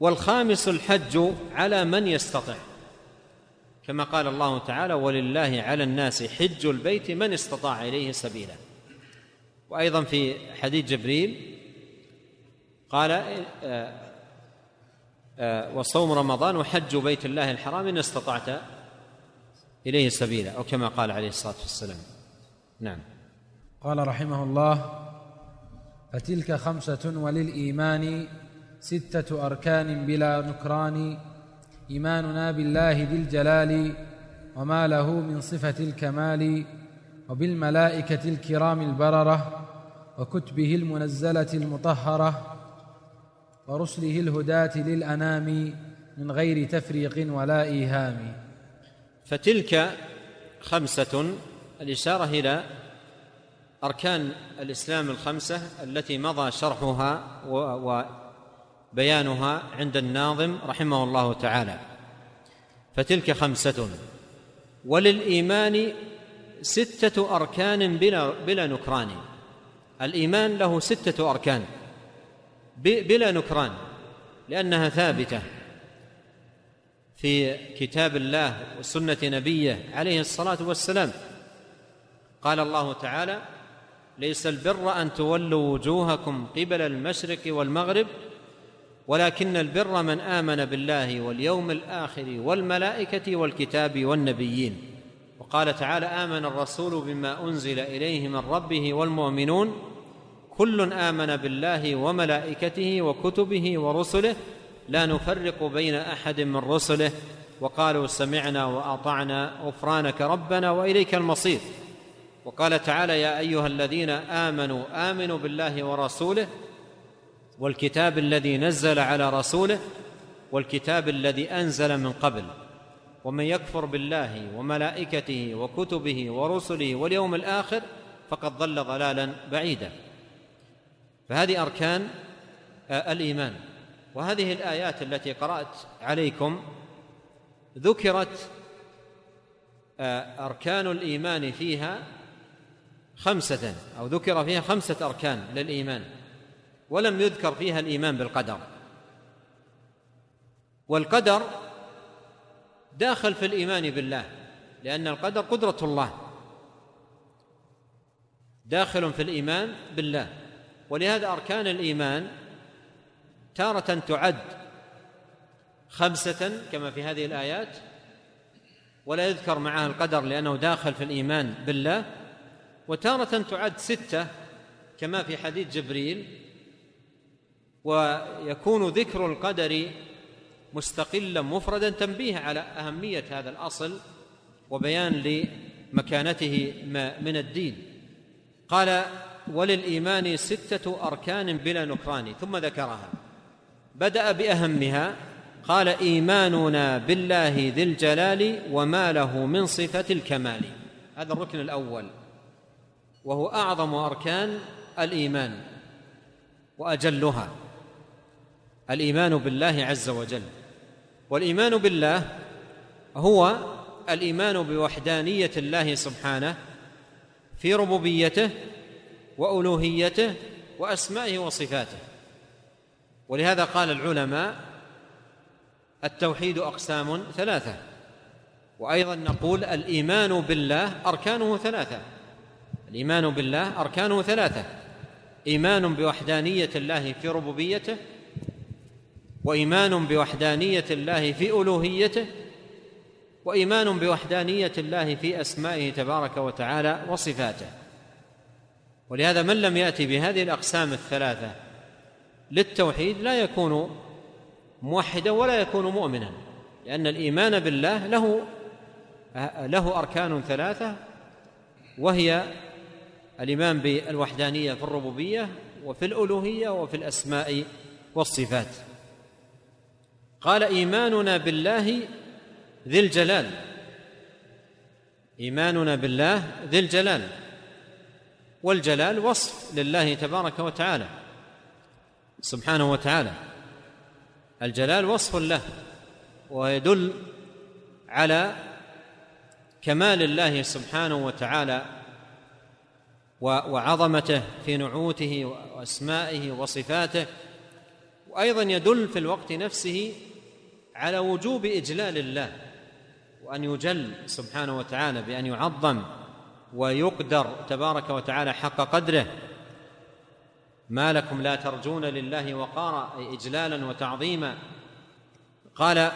والخامس الحج على من يستطع. كما قال الله تعالى ولله على الناس حج البيت من استطاع إليه سبيلا. وأيضا في حديث جبريل قال آه، آه، وصوم رمضان وحج بيت الله الحرام إن استطعت إليه سبيلا. أو كما قال عليه الصلاة والسلام. نعم. قال رحمه الله فتلك خمسة وللإيمان ستة أركان بلا نكران إيماننا بالله ذي الجلال وما له من صفة الكمال وبالملائكة الكرام البررة وكتبه المنزلة المطهرة ورسله الهداة للأنام من غير تفريق ولا إيهام. فتلك خمسة الإشارة إلى أركان الإسلام الخمسة التي مضى شرحها وبيانها عند الناظم رحمه الله تعالى. فتلك خمسة. وللإيمان ستة أركان بلا بلا نكران. الإيمان له ستة أركان. بلا نكران لأنها ثابتة. في كتاب الله وسنة نبيه عليه الصلاة والسلام. قال الله تعالى ليس البر أن تولوا وجوهكم قبل المشرق والمغرب ولكن البر من آمن بالله واليوم الآخر والملائكة والكتاب والنبيين. وقال تعالى آمن الرسول بما أنزل إليه من ربه والمؤمنون. كل آمن بالله وملائكته وكتبه ورسله. لا نفرق بين أحد من رسله. وقالوا سمعنا وأطعنا غفرانك ربنا وإليك المصير. وقال تعالى يا أيها الذين آمنوا آمنوا بالله ورسوله. والكتاب الذي نزل على رسوله والكتاب الذي أنزل من قبل. ومن يكفر بالله وملائكته وكتبه ورسله واليوم الآخر فقد ضل ضلالا بعيدا. فهذه أركان آه، الإيمان. وهذه الآيات التي قرأت عليكم ذكرت آه، أركان الإيمان فيها خمسة أو ذكر فيها خمسة أركان للإيمان. ولم يذكر فيها الإيمان بالقدر. والقدر داخل في الإيمان بالله لأن القدر قدرة الله. داخل في الإيمان بالله. ولهذا أركان الإيمان تارة تعد خمسة كما في هذه الآيات ولا يذكر معها القدر لأنه داخل في الإيمان بالله. وتارة تعد ستة كما في حديث جبريل ويكون ذكر القدر مستقلا مفردا تنبيه على أهمية هذا الأصل وبيان لمكانته من الدين. قال وللإيمان ستة أركان بلا نكران. ثم ذكرها. بدأ بأهمها قال إيماننا بالله ذي الجلال وما له من صفة الكمال. هذا الركن الأول. وهو أعظم أركان الإيمان وأجلها. الإيمان بالله عز وجل. والإيمان بالله هو الإيمان بوحدانية الله سبحانه في ربوبيته وألوهيته وأسمائه وصفاته. ولهذا قال العلماء التوحيد أقسام ثلاثة. وأيضا نقول الإيمان بالله أركانه ثلاثة. الإيمان بالله أركانه ثلاثة. إيمان بوحدانية الله في ربوبيته وإيمان بوحدانية الله في ألوهيته وإيمان بوحدانية الله في أسمائه تبارك وتعالى وصفاته. ولهذا من لم يأتي بهذه الأقسام الثلاثة للتوحيد لا يكون موحدا ولا يكون مؤمنا لأن الإيمان بالله له له أركان ثلاثة وهي الإيمان بالوحدانية في الربوبية وفي الألوهية وفي الأسماء والصفات. قال إيماننا بالله ذي الجلال. إيماننا بالله ذي الجلال. والجلال وصف لله تبارك وتعالى. سبحانه وتعالى. الجلال وصف له ويدل على كمال الله سبحانه وتعالى وعظمته في نعوته وأسمائه وصفاته. وأيضا يدل في الوقت نفسه على وجوب إجلال الله وأن يجل سبحانه وتعالى بأن يعظم ويقدر تبارك وتعالى حق قدره. ما لكم لا ترجون لله وقارا أي إجلالا وتعظيما. قال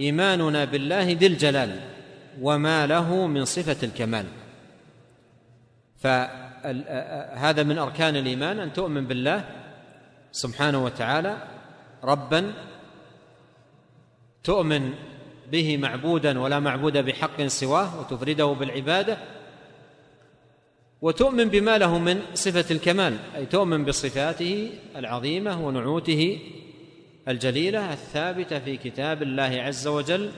إيماننا بالله ذي الجلال وما له من صفة الكمال. فهذا من أركان الإيمان أن تؤمن بالله سبحانه وتعالى ربا تؤمن به معبودا ولا معبود بحق سواه وتفرده بالعبادة وتؤمن بما له من صفة الكمال أي تؤمن بصفاته العظيمة ونعوته الجليلة الثابتة في كتاب الله عز وجل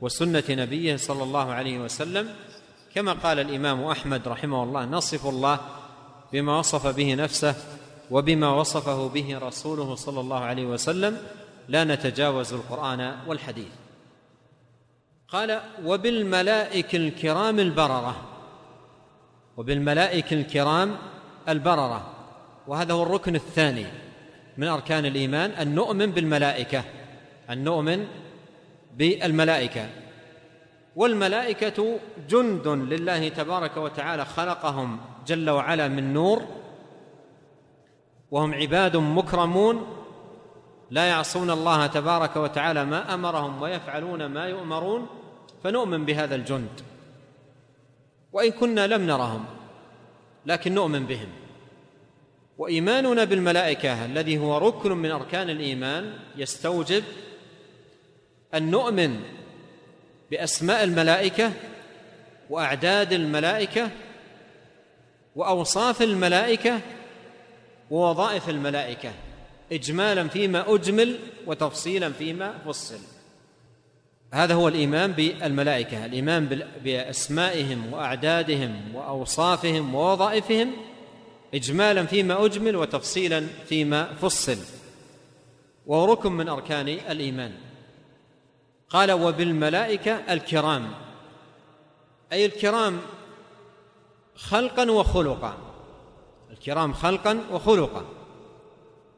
وسنة نبيه صلى الله عليه وسلم. كما قال الإمام أحمد رحمه الله نصف الله بما وصف به نفسه وبما وصفه به رسوله صلى الله عليه وسلم لا نتجاوز القرآن والحديث. قال وبالملائكه الكرام البررة. وبالملائكه الكرام البررة. وهذا هو الركن الثاني من أركان الإيمان أن نؤمن بالملائكة أن نؤمن بالملائكة. والملائكة جند لله تبارك وتعالى خلقهم جل وعلا من نور وهم عباد مكرمون لا يعصون الله تبارك وتعالى ما أمرهم ويفعلون ما يؤمرون فنؤمن بهذا الجند. وإن كنا لم نرهم لكن نؤمن بهم. وإيماننا بالملائكة الذي هو ركن من أركان الإيمان يستوجب أن نؤمن بأسماء الملائكة وأعداد الملائكة وأوصاف الملائكة ووظائف الملائكة. اجمالا فيما أجمل وتفصيلا فيما فصل. هذا هو الإيمان بالملائكة الإيمان بأسمائهم وأعدادهم وأوصافهم ووظائفهم اجمالا فيما أجمل وتفصيلا فيما فصل. وهو ركن من أركان الإيمان. قال وبالملائكة الكرام. أي الكرام خلقا وخلقا. الكرام خلقا وخلقا.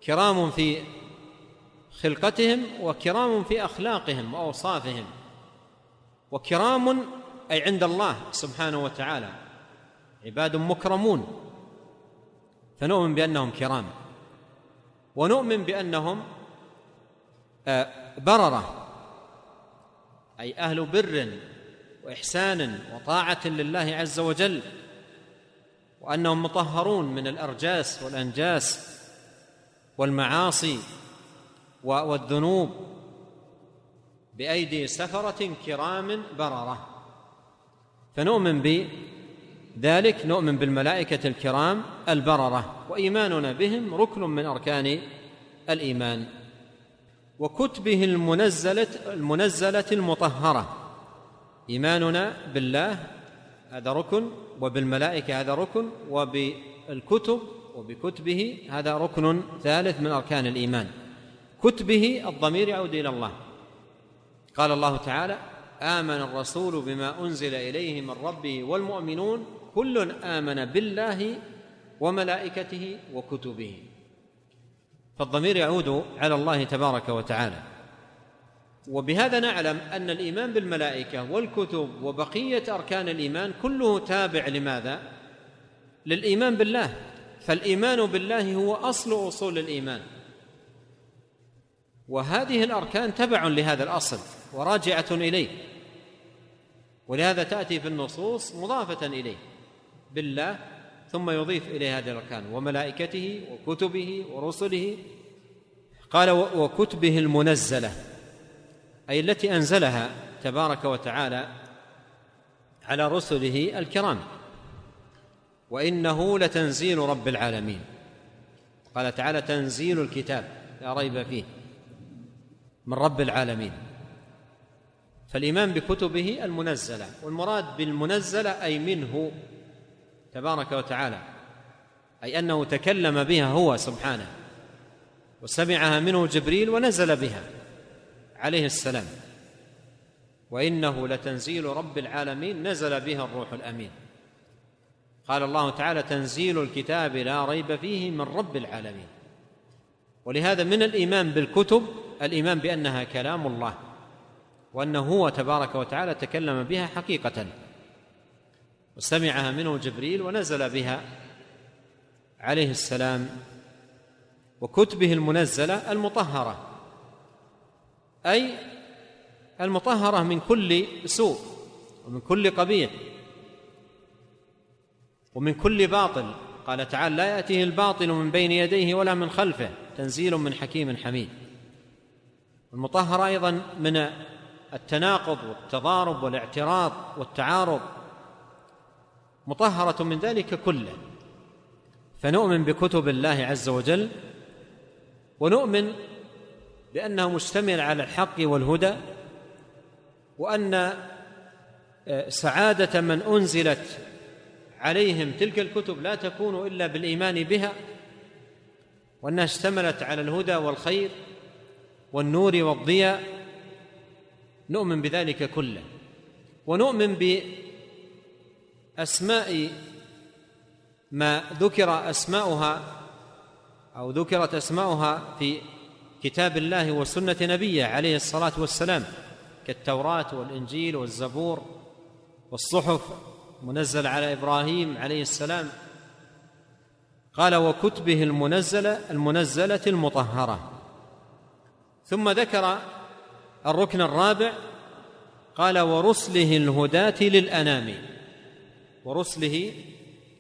كرام في خلقتهم وكرام في أخلاقهم وأوصافهم. وكرام أي عند الله سبحانه وتعالى. عباد مكرمون. فنؤمن بأنهم كرام. ونؤمن بأنهم آه، بررة. أي أهل بر وإحسان وطاعة لله عز وجل. وأنهم مطهرون من الأرجاس والأنجاس. والمعاصي والذنوب بأيدي سفرة كرام بررة. فنؤمن بذلك نؤمن بالملائكة الكرام البررة وإيماننا بهم ركن من أركان الإيمان. وكتبه المنزلة المنزلة المطهرة. إيماننا بالله هذا ركن وبالملائكة هذا ركن وبالكتب وبكتبه هذا ركن ثالث من أركان الإيمان. كتبه الضمير يعود إلى الله. قال الله تعالى آمن الرسول بما أنزل إليه من ربه والمؤمنون كل آمن بالله وملائكته وكتبه. فالضمير يعود على الله تبارك وتعالى. وبهذا نعلم أن الإيمان بالملائكة والكتب وبقية أركان الإيمان كله تابع لماذا؟ للإيمان بالله فالإيمان بالله هو أصل أصول الإيمان. وهذه الأركان تبع لهذا الأصل وراجعة إليه. ولهذا تأتي في النصوص مضافة إليه بالله ثم يضيف إليه هذه الأركان وملائكته وكتبه ورسله. قال وكتبه المنزلة أي التي أنزلها تبارك وتعالى على رسله الكرام. وإنه لتنزيل رب العالمين. قال تعالى تنزيل الكتاب لا ريب فيه من رب العالمين. فالإيمان بكتبه المنزلة والمراد بالمنزلة أي منه تبارك وتعالى أي أنه تكلم بها هو سبحانه وسمعها منه جبريل ونزل بها عليه السلام. وإنه لتنزيل رب العالمين نزل بها الروح الأمين. قال الله تعالى تنزيل الكتاب لا ريب فيه من رب العالمين. ولهذا من الإيمان بالكتب الإيمان بأنها كلام الله وانه هو تبارك وتعالى تكلم بها حقيقة. وسمعها منه جبريل ونزل بها عليه السلام وكتبه المنزلة المطهرة أي المطهرة من كل سوء ومن كل قبيح. ومن كل باطل. قال تعالى لا يأتيه الباطل من بين يديه ولا من خلفه. تنزيل من حكيم حميد. المطهرة أيضا من التناقض والتضارب والاعتراض والتعارض. مطهرة من ذلك كله. فنؤمن بكتب الله عز وجل ونؤمن بأنه مشتمل على الحق والهدى وأن آه، سعادة من أنزلت عليهم تلك الكتب لا تكون إلا بالإيمان بها وأنها اشتملت على الهدى والخير والنور والضياء. نؤمن بذلك كله ونؤمن بأسماء ما ذكر أسماؤها أو ذكرت أسماؤها في كتاب الله وسنة نبيه عليه الصلاة والسلام كالتوراة والإنجيل والزبور والصحف. منزل على إبراهيم عليه السلام. قال وكتبه المنزله المنزلة المطهرة. ثم ذكر الركن الرابع قال ورسله الهداة للأنام. ورسله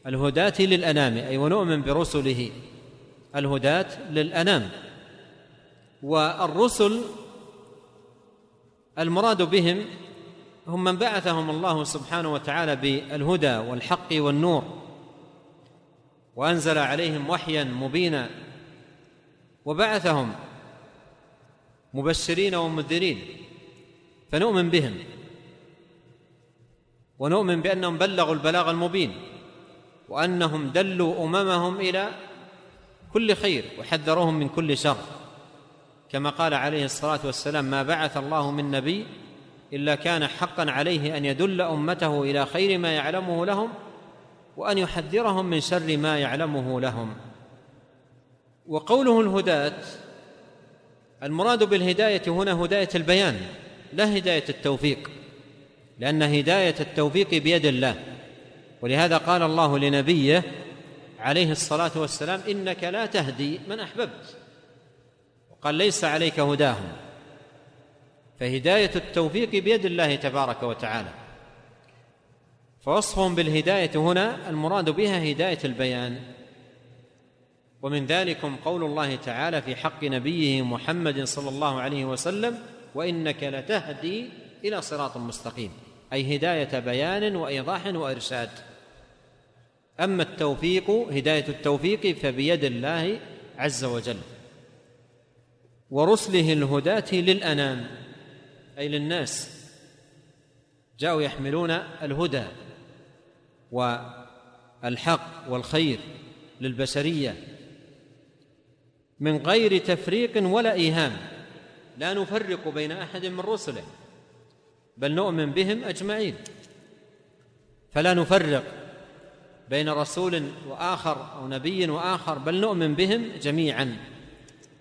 الهداة للأنام أي ونؤمن برسله الهداة للأنام. والرسل المراد بهم هم من بعثهم الله سبحانه وتعالى بالهدى والحق والنور وأنزل عليهم وحيا مبينا وبعثهم مبشرين ومنذرين فنؤمن بهم ونؤمن بأنهم بلغوا البلاغ المبين وأنهم دلوا أممهم إلى كل خير وحذروهم من كل شر كما قال عليه الصلاة والسلام ما بعث الله من نبي إلا كان حقا عليه أن يدل أمته إلى خير ما يعلمه لهم وأن يحذرهم من شر ما يعلمه لهم. وقوله الهداة المراد بالهداية هنا هداية البيان لا هداية التوفيق لأن هداية التوفيق بيد الله. ولهذا قال الله لنبيه عليه الصلاة والسلام إنك لا تهدي من أحببت قال ليس عليك هداهم. فهداية التوفيق بيد الله تبارك وتعالى. فوصفهم بالهداية هنا المراد بها هداية البيان. ومن ذلكم قول الله تعالى في حق نبيه محمد صلى الله عليه وسلم وإنك لتهدي إلى صراط مستقيم. أي هداية بيان وإيضاح وإرشاد. أما التوفيق هداية التوفيق فبيد الله عز وجل. ورسله الهداة للأنام. أي للناس. جاءوا يحملون الهدى والحق والخير للبشرية من غير تفريق ولا إيهام. لا نفرق بين أحد من رسله بل نؤمن بهم أجمعين. فلا نفرق بين رسول وآخر أو نبي وآخر بل نؤمن بهم جميعا.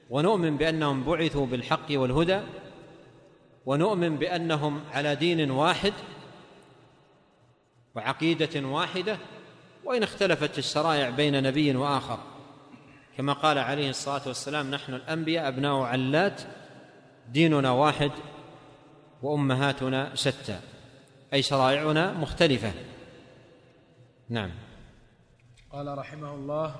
ونؤمن بأنهم بعثوا بالحق والهدى ونؤمن بأنهم على دين واحد وعقيدة واحدة وإن اختلفت الشرائع بين نبي وآخر. كما قال عليه الصلاة والسلام نحن الأنبياء أبناء علات ديننا واحد وأمهاتنا شتى أي شرائعنا مختلفة. نعم. قال رحمه الله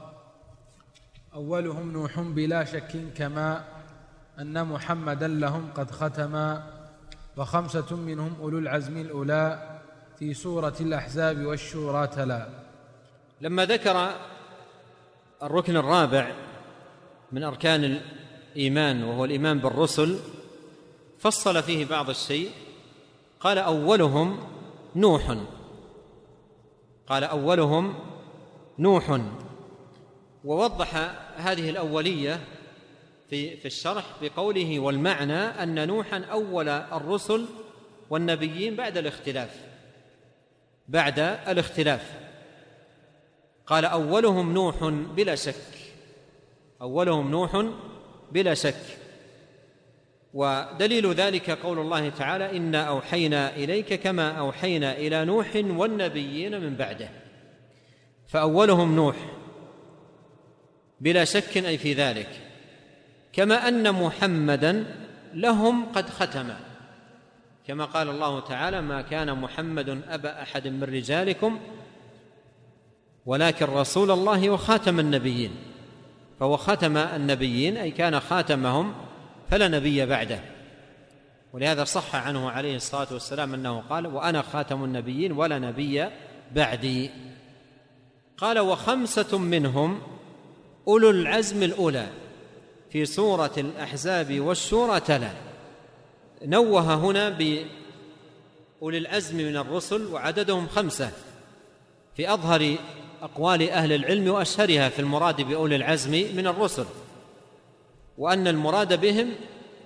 أولهم نوح بلا شك كما أن محمدا لهم قد ختما وخمسة منهم أولو العزم الأولى في سورة الأحزاب والشورى تلا. لما ذكر الركن الرابع من أركان الإيمان وهو الإيمان بالرسل فصل فيه بعض الشيء. قال أولهم نوح. قال أولهم نوح. ووضح هذه الأولية في في الشرح بقوله والمعنى أن نوحا أول الرسل والنبيين بعد الاختلاف بعد الاختلاف. قال أولهم نوح بلا شك أولهم نوح بلا شك. ودليل ذلك قول الله تعالى انا أوحينا إليك كما أوحينا إلى نوح والنبيين من بعده. فأولهم نوح بلا شك أي في ذلك. كما أن محمدا لهم قد ختم. كما قال الله تعالى ما كان محمد أبا أحد من رجالكم ولكن رسول الله وخاتم النبيين. فهو ختم النبيين أي كان خاتمهم فلا نبي بعده. ولهذا صح عنه عليه الصلاة والسلام أنه قال وأنا خاتم النبيين ولا نبي بعدي. قال وخمسة منهم أولو العزم الأولى. في سورة الأحزاب والشورى تلا. نوه هنا باولي العزم من الرسل وعددهم خمسة. في أظهر أقوال أهل العلم وأشهرها في المراد بأولي العزم من الرسل. وأن المراد بهم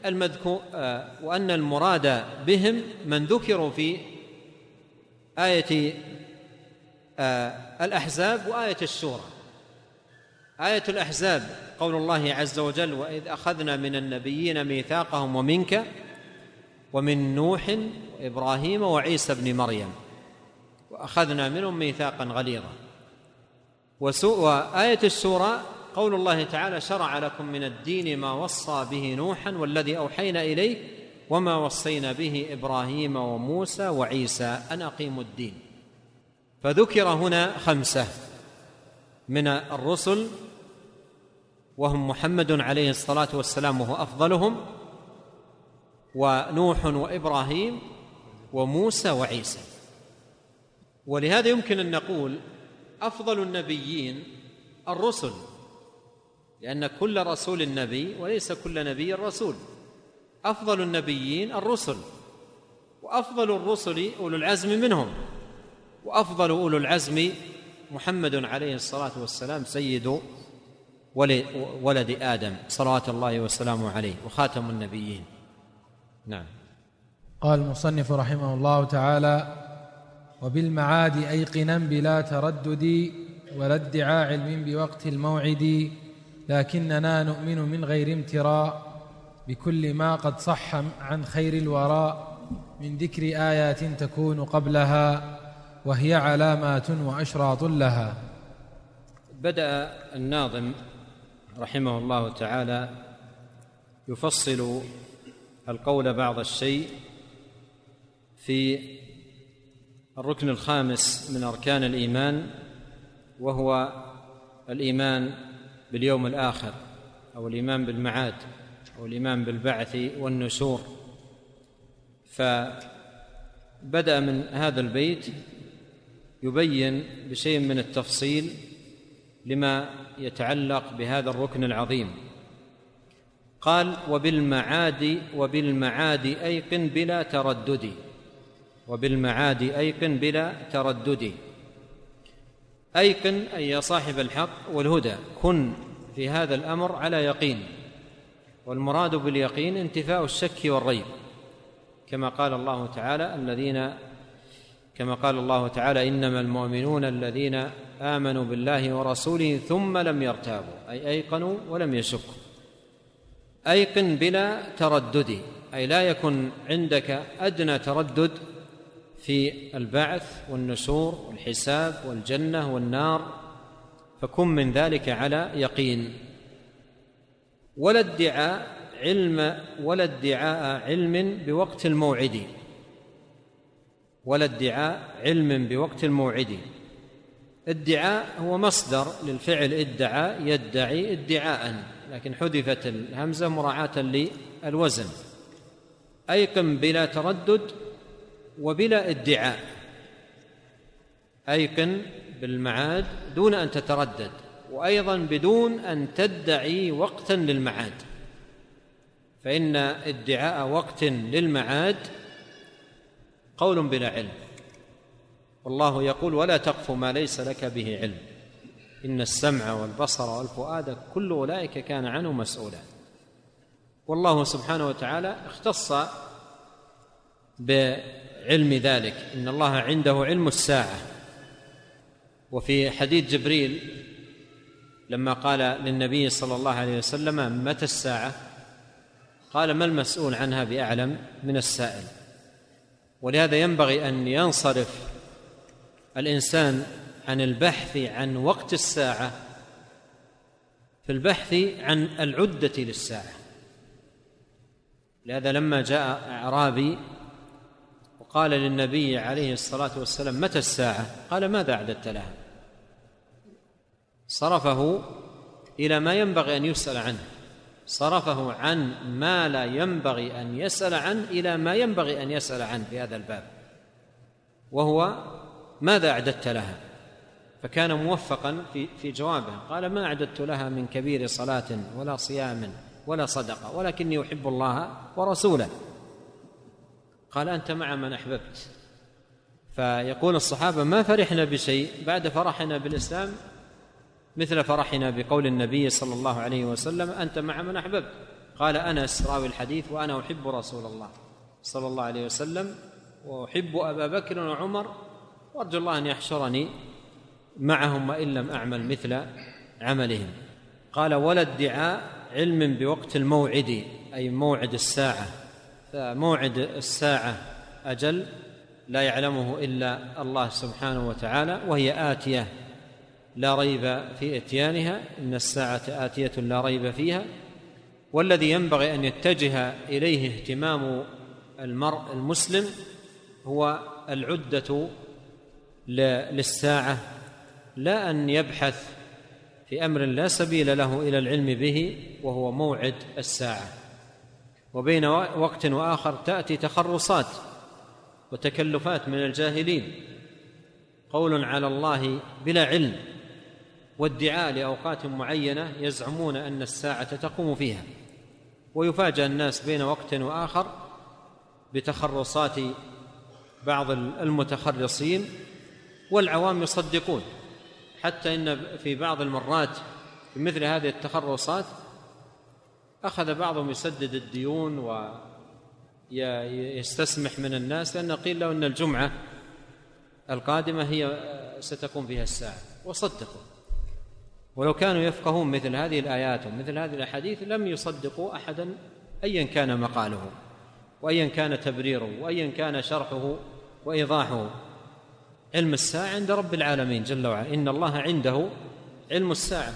المذكور آه، وأن المراد بهم من ذكروا في آية آه، الأحزاب وآية الشورى آية الأحزاب قول الله عز وجل وإذ أخذنا من النبيين ميثاقهم ومنك ومن نوح وإبراهيم وعيسى بن مريم وأخذنا منهم ميثاقا غليظا. وآية الشورى قول الله تعالى شرع لكم من الدين ما وصى به نوحا والذي أوحينا إليه وما وصينا به إبراهيم وموسى وعيسى أن أقيموا الدين. فذكر هنا خمسة من الرسل وهم محمد عليه الصلاة والسلام وهو أفضلهم ونوح وإبراهيم وموسى وعيسى. ولهذا يمكن أن نقول أفضل النبيين الرسل لأن كل رسول نبي وليس كل نبي رسول أفضل النبيين الرسل وأفضل الرسل أولو العزم منهم وأفضل أولو العزم محمد عليه الصلاة والسلام سيد ولد آدم صلوات الله وسلامه عليه وخاتم النبيين. نعم. قال المصنف رحمه الله تعالى وبالمعاد أيقنا بلا تردد ولا ادعاء علم بوقت الموعد لكننا نؤمن من غير امتراء بكل ما قد صح عن خير الوراء من ذكر آيات تكون قبلها وهي علامات وأشراط لها. بدأ الناظم رحمه الله تعالى يفصل القول بعض الشيء في الركن الخامس من أركان الإيمان وهو الإيمان باليوم الآخر أو الإيمان بالمعاد أو الإيمان بالبعث والنشور. فبدأ من هذا البيت يبين بشيء من التفصيل لما يتعلق بهذا الركن العظيم. قال وبالمعاد وبالمعاد أيقن بلا تردد. وبالمعاد أيقن بلا تردد. أيقن أي يا صاحب الحق والهدى. كن في هذا الأمر على يقين. والمراد باليقين انتفاء الشك والريب. كما قال الله تعالى الذين كما قال الله تعالى إنما المؤمنون الذين آمنوا بالله ورسوله ثم لم يرتابوا أي أيقنوا ولم يشكوا. أيقن بلا تردد أي لا يكن عندك أدنى تردد في البعث والنشور والحساب والجنة والنار فكن من ذلك على يقين. ولا ادعاء علم ولا ادعاء علم بوقت الموعد. ولا ادعاء علم بوقت الموعد. ادعاء هو مصدر للفعل ادعى يدعي ادعاء لكن حذفت الهمزة مراعاة للوزن. أيقن بلا تردد وبلا ادعاء. أيقن بالمعاد دون أن تتردد وأيضا بدون أن تدعي وقتا للمعاد. فإن ادعاء وقت للمعاد قول بلا علم. والله يقول ولا تقف ما ليس لك به علم. إن السمع والبصر والفؤاد كل أولئك كان عنه مسؤولا. والله سبحانه وتعالى اختص بعلم ذلك. إن الله عنده علم الساعة. وفي حديث جبريل لما قال للنبي صلى الله عليه وسلم متى الساعة؟ قال ما المسؤول عنها بأعلم من السائل. ولهذا ينبغي أن ينصرف الإنسان عن البحث عن وقت الساعة في البحث عن العدة للساعة. لهذا لما جاء أعرابي وقال للنبي عليه الصلاة والسلام متى الساعة؟ قال ماذا اعددت لها صرفه إلى ما ينبغي أن يسأل عنه. صرفه عن ما لا ينبغي أن يسأل عنه إلى ما ينبغي أن يسأل عنه في هذا الباب وهو ماذا أعددت لها؟ فكان موفقا في في جوابه. قال ما أعددت لها من كبير صلاة ولا صيام ولا صدقة ولكني أحب الله ورسوله. قال أنت مع من أحببت. فيقول الصحابة ما فرحنا بشيء بعد فرحنا بالإسلام مثل فرحنا بقول النبي صلى الله عليه وسلم أنت مع من أحببت. قال انس راوي الحديث وأنا أحب رسول الله صلى الله عليه وسلم وأحب أبا بكر وعمر وارجو الله أن يحشرني معهم وإن لم أعمل مثل عملهم. قال ولا ادعاء علم بوقت الموعد أي موعد الساعة. فموعد الساعة أجل لا يعلمه إلا الله سبحانه وتعالى وهي آتية لا ريب في إتيانها إن الساعة آتية لا ريب فيها. والذي ينبغي أن يتجه إليه اهتمام المرء المسلم هو العدة للساعة لا أن يبحث في أمر لا سبيل له إلى العلم به وهو موعد الساعة. وبين وقت وآخر تأتي تخرصات وتكلفات من الجاهلين. قول على الله بلا علم وادعاء لأوقات معينة يزعمون أن الساعة تقوم فيها. ويفاجأ الناس بين وقت وآخر بتخرصات بعض المتخرصين والعوام يصدقون. حتى إن في بعض المرات في مثل هذه التخرصات أخذ بعضهم يسدد الديون ويستسمح من الناس لأنه قيل له إن الجمعة القادمة هي ستكون فيها الساعة وصدقوا. ولو كانوا يفقهون مثل هذه الآيات ومثل هذه الأحاديث لم يصدقوا أحدا أيا كان مقاله وأيا كان تبريره وأيا كان شرحه وإيضاحه. علم الساعة عند رب العالمين جل وعلا. إن الله عنده علم الساعة.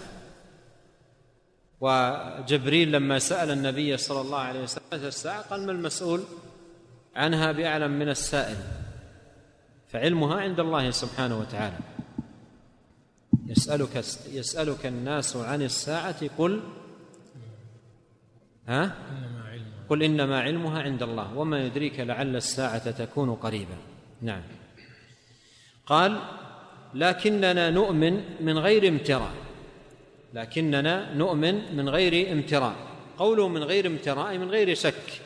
وجبريل لما سأل النبي صلى الله عليه وسلم الساعة قال ما المسؤول عنها بأعلم من السائل؟ فعلمها عند الله سبحانه وتعالى. يسألك يسألك الناس عن الساعة قل ها؟ قل إنما علمها عند الله وما يدريك لعل الساعة تكون قريبا. نعم. قال لكننا نؤمن من غير امتراء. لكننا نؤمن من غير امتراء. قوله من غير امتراء من غير شك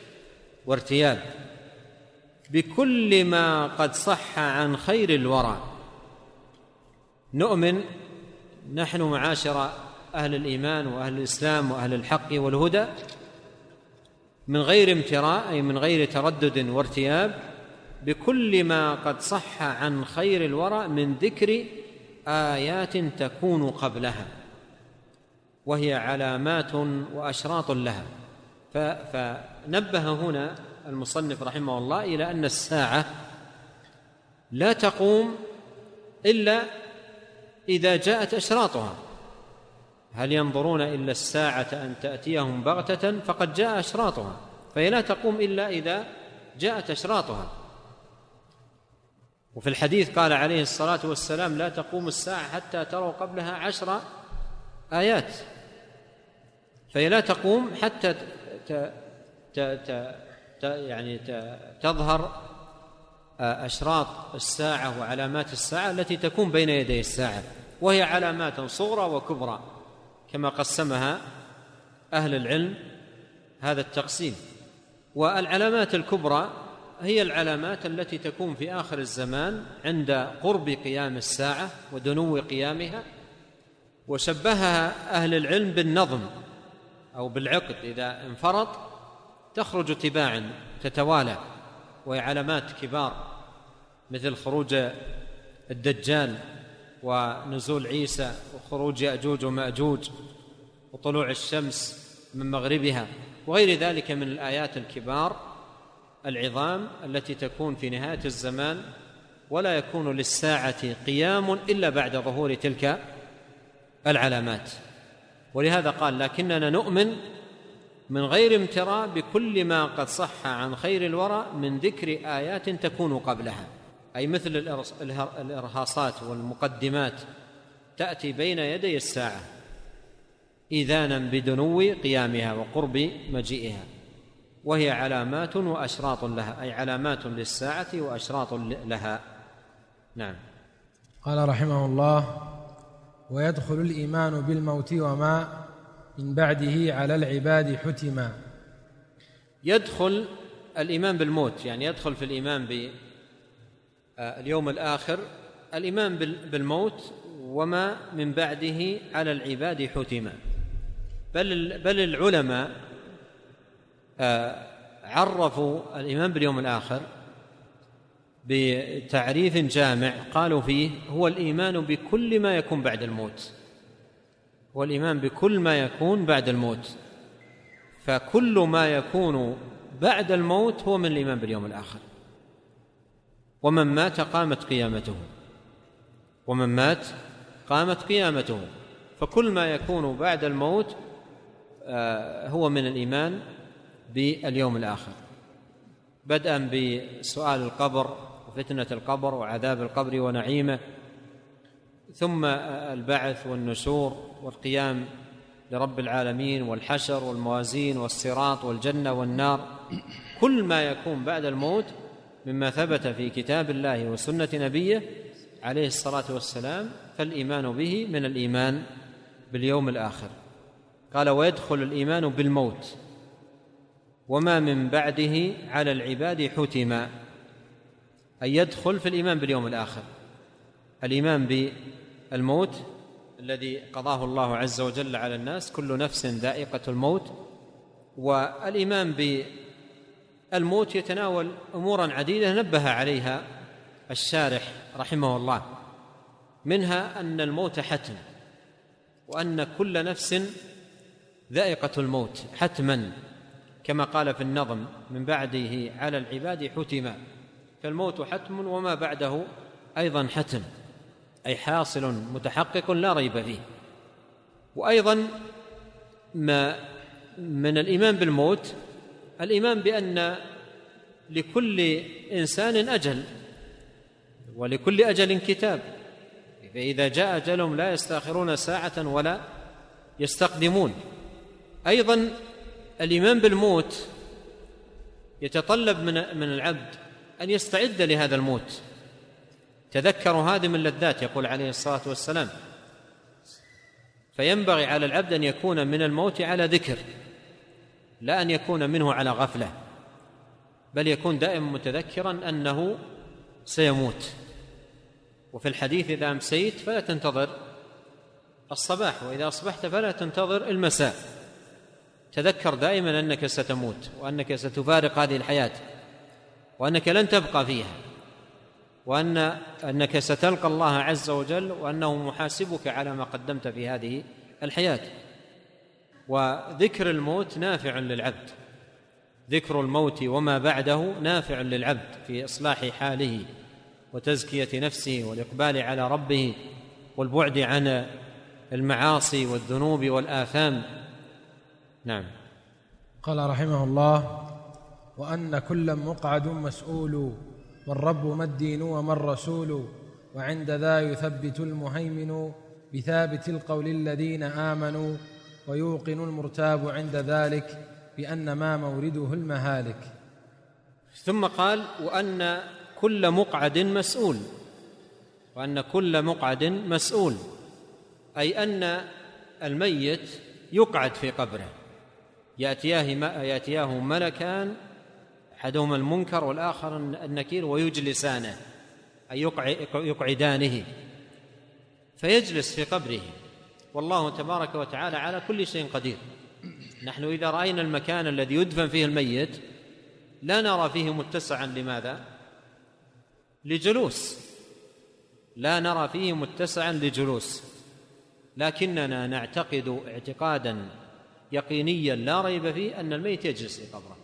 وارتياب. بكل ما قد صح عن خير الورى. نؤمن نحن معاشر أهل الإيمان وأهل الإسلام وأهل الحق والهدى من غير امتراء أي من غير تردد وارتياب. بكل ما قد صح عن خير الورى من ذكر آيات تكون قبلها وهي علامات وأشراط لها. فنبه هنا المصنف رحمه الله إلى أن الساعة لا تقوم إلا إذا جاءت أشراطها. هل ينظرون إلا الساعة أن تأتيهم بغتة فقد جاء أشراطها فهي لا تقوم إلا إذا جاءت أشراطها. وفي الحديث قال عليه الصلاة والسلام لا تقوم الساعة حتى تروا قبلها عشر آيات. فهي لا تقوم حتى ت ت ت ت يعني ت تظهر أشراط الساعة وعلامات الساعة التي تكون بين يدي الساعة وهي علامات صغرى وكبرى كما قسمها أهل العلم هذا التقسيم. والعلامات الكبرى هي العلامات التي تكون في آخر الزمان عند قرب قيام الساعة ودنو قيامها وشبهها أهل العلم بالنظم أو بالعقد. إذا انفرط تخرج تباعا تتوالى وهي علامات كبار مثل خروج الدجال ونزول عيسى وخروج يأجوج ومأجوج وطلوع الشمس من مغربها وغير ذلك من الآيات الكبار. العظام التي تكون في نهاية الزمان ولا يكون للساعة قيام إلا بعد ظهور تلك العلامات. ولهذا قال لكننا نؤمن من غير امتراء بكل ما قد صح عن خير الورى من ذكر آيات تكون قبلها. أي مثل الإرهاصات والمقدمات تأتي بين يدي الساعة إذانا بدنو قيامها وقرب مجيئها. وهي علامات وأشراط لها أي علامات للساعة وأشراط لها. نعم. قال رحمه الله ويدخل الإيمان بالموت وما من بعده على العباد حتما. يدخل الإيمان بالموت يعني يدخل في الإيمان باليوم الآخر الإيمان بالموت وما من بعده على العباد حتما. بل بل العلماء آه، عرفوا الايمان باليوم الآخر بتعريف جامع قالوا فيه هو الإيمان بكل ما يكون بعد الموت. هو الإيمان بكل ما يكون بعد الموت. فكل ما يكون بعد الموت هو من الإيمان باليوم الآخر. ومن مات قامت قيامته. ومن مات قامت قيامته. فكل ما يكون بعد الموت آه، هو من الإيمان باليوم الآخر. بدءا بسؤال القبر وفتنة القبر وعذاب القبر ونعيمه ثم البعث والنشور والقيام لرب العالمين والحشر والموازين والصراط والجنة والنار. كل ما يكون بعد الموت مما ثبت في كتاب الله وسنة نبيه عليه الصلاة والسلام فالإيمان به من الإيمان باليوم الآخر. قال ويدخل الإيمان بالموت. وما من بعده على العباد حتما أن يدخل في الإيمان باليوم الآخر. الإيمان بالموت الذي قضاه الله عز وجل على الناس كل نفس ذائقة الموت. والإيمان بالموت يتناول أمورا عديدة نبه عليها الشارح رحمه الله منها أن الموت حتم وأن كل نفس ذائقة الموت حتما. كما قال في النظم من بعده على العباد حتما فالموت حتم وما بعده أيضا حتم أي حاصل متحقق لا ريب فيه. وأيضا ما من الإيمان بالموت الإيمان بأن لكل إنسان أجل ولكل أجل كتاب فإذا جاء أجلهم لا يستأخرون ساعة ولا يستقدمون. أيضا الإيمان بالموت يتطلب من من العبد أن يستعد لهذا الموت. تذكروا هادم اللذات يقول عليه الصلاة والسلام. فينبغي على العبد أن يكون من الموت على ذكر لا أن يكون منه على غفلة بل يكون دائما متذكرا أنه سيموت. وفي الحديث إذا أمسيت فلا تنتظر الصباح وإذا أصبحت فلا تنتظر المساء. تذكر دائما أنك ستموت وأنك ستفارق هذه الحياة وأنك لن تبقى فيها وأن أنك ستلقى الله عز وجل وأنه محاسبك على ما قدمت في هذه الحياة. وذكر الموت نافع للعبد. ذكر الموت وما بعده نافع للعبد في إصلاح حاله وتزكية نفسه والإقبال على ربه والبعد عن المعاصي والذنوب والآثام. نعم. قال رحمه الله وأن كل مقعد مسؤول والرب ما الدين وما الرسول وعند ذا يثبت المهيمن بثابت القول الذين آمنوا ويوقن المرتاب عند ذلك بأن ما مورده المهالك. ثم قال وأن كل مقعد مسؤول وأن كل مقعد مسؤول أي أن الميت يقعد في قبره. يأتياه يأتياه ملكان أحدهما المنكر والآخر النكير ويجلسانه أي يقعدانه فيجلس في قبره. والله تبارك وتعالى على كل شيء قدير. نحن إذا رأينا المكان الذي يدفن فيه الميت لا نرى فيه متسعا. لماذا؟ لجلوس. لا نرى فيه متسعا لجلوس. لكننا نعتقد اعتقادا يقينيا لا ريب فيه أن الميت يجلس في قبره.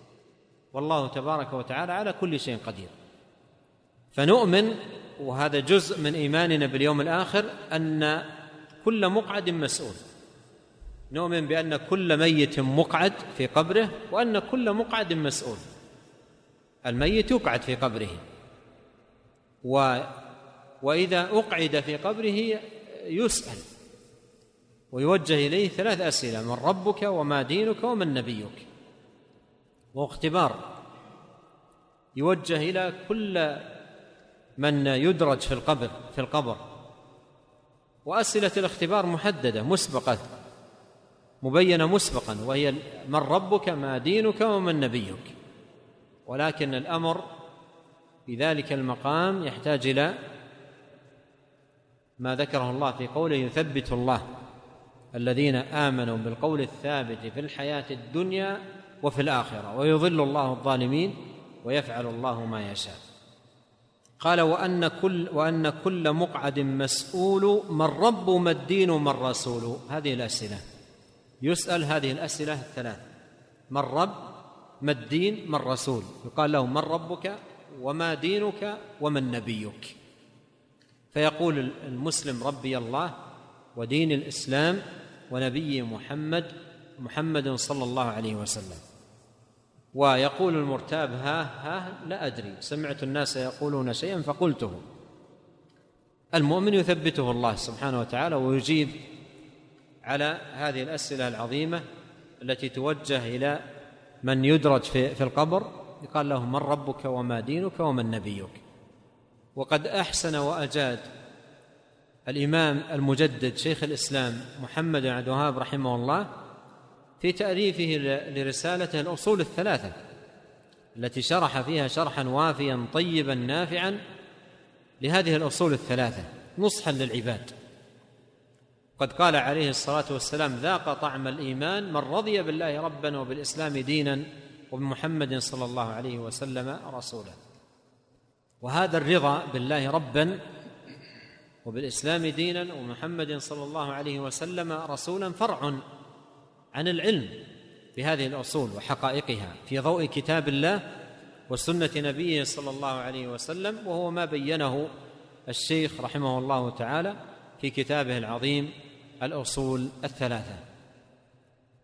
والله تبارك وتعالى على كل شيء قدير. فنؤمن وهذا جزء من إيماننا باليوم الآخر أن كل مقعد مسؤول. نؤمن بأن كل ميت مقعد في قبره وأن كل مقعد مسؤول. الميت يقعد في قبره. و وإذا أقعد في قبره يسأل. ويوجه إليه ثلاث أسئلة من ربك وما دينك ومن نبيك. واختبار. يوجه إلى كل من يدرج في القبر في القبر. وأسئلة الاختبار محددة مسبقة. مبينة مسبقا وهي من ربك ما دينك ومن نبيك. ولكن الأمر في ذلك المقام يحتاج إلى ما ذكره الله في قوله يثبت الله. الذين آمنوا بالقول الثابت في الحياة الدنيا وفي الآخرة ويضل الله الظالمين ويفعل الله ما يشاء. قال وأن كل وأن كل مقعد مسؤول من رب ما الدين ما الرسول. هذه الأسئلة. يسأل هذه الأسئلة الثلاث من رب ما الدين ما الرسول؟ يقال له من ربك وما دينك ومن نبيك فيقول المسلم ربي الله ودين الإسلام ونبي محمد محمد صلى الله عليه وسلم. ويقول المرتاب ها ها لا أدري سمعت الناس يقولون شيئا فقلته. المؤمن يثبته الله سبحانه وتعالى ويجيب على هذه الأسئلة العظيمة التي توجه إلى من يدرج في, في القبر يقال له من ربك وما دينك ومن نبيك؟ وقد أحسن وأجاد الإمام المجدد شيخ الإسلام محمد بن عبد الوهاب رحمه الله في تاليفه لرسالته الأصول الثلاثة التي شرح فيها شرحا وافيا طيبا نافعا لهذه الأصول الثلاثة نصحا للعباد. قد قال عليه الصلاة والسلام ذاق طعم الإيمان من رضي بالله ربا وبالإسلام دينا وبمحمد صلى الله عليه وسلم رسولا وهذا الرضا بالله ربا وبالإسلام دينا ومحمد صلى الله عليه وسلم رسولا فرع عن العلم بهذه الأصول وحقائقها في ضوء كتاب الله وسنة نبيه صلى الله عليه وسلم وهو ما بينه الشيخ رحمه الله تعالى في كتابه العظيم الأصول الثلاثة.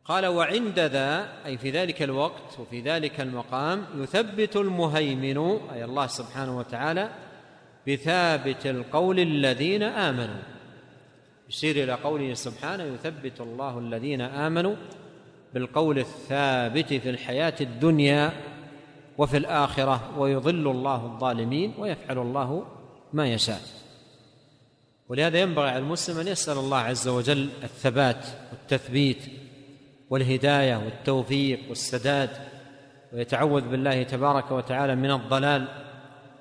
قال وعند ذا أي في ذلك الوقت وفي ذلك المقام يثبت المهيمن أي الله سبحانه وتعالى بثابت القول الذين آمنوا. يشير إلى قوله سبحانه يثبت الله الذين آمنوا بالقول الثابت في الحياة الدنيا وفي الآخرة ويضل الله الظالمين ويفعل الله ما يشاء. ولهذا ينبغي على المسلم أن يسأل الله عز وجل الثبات والتثبيت والهداية والتوفيق والسداد ويتعوذ بالله تبارك وتعالى من الضلال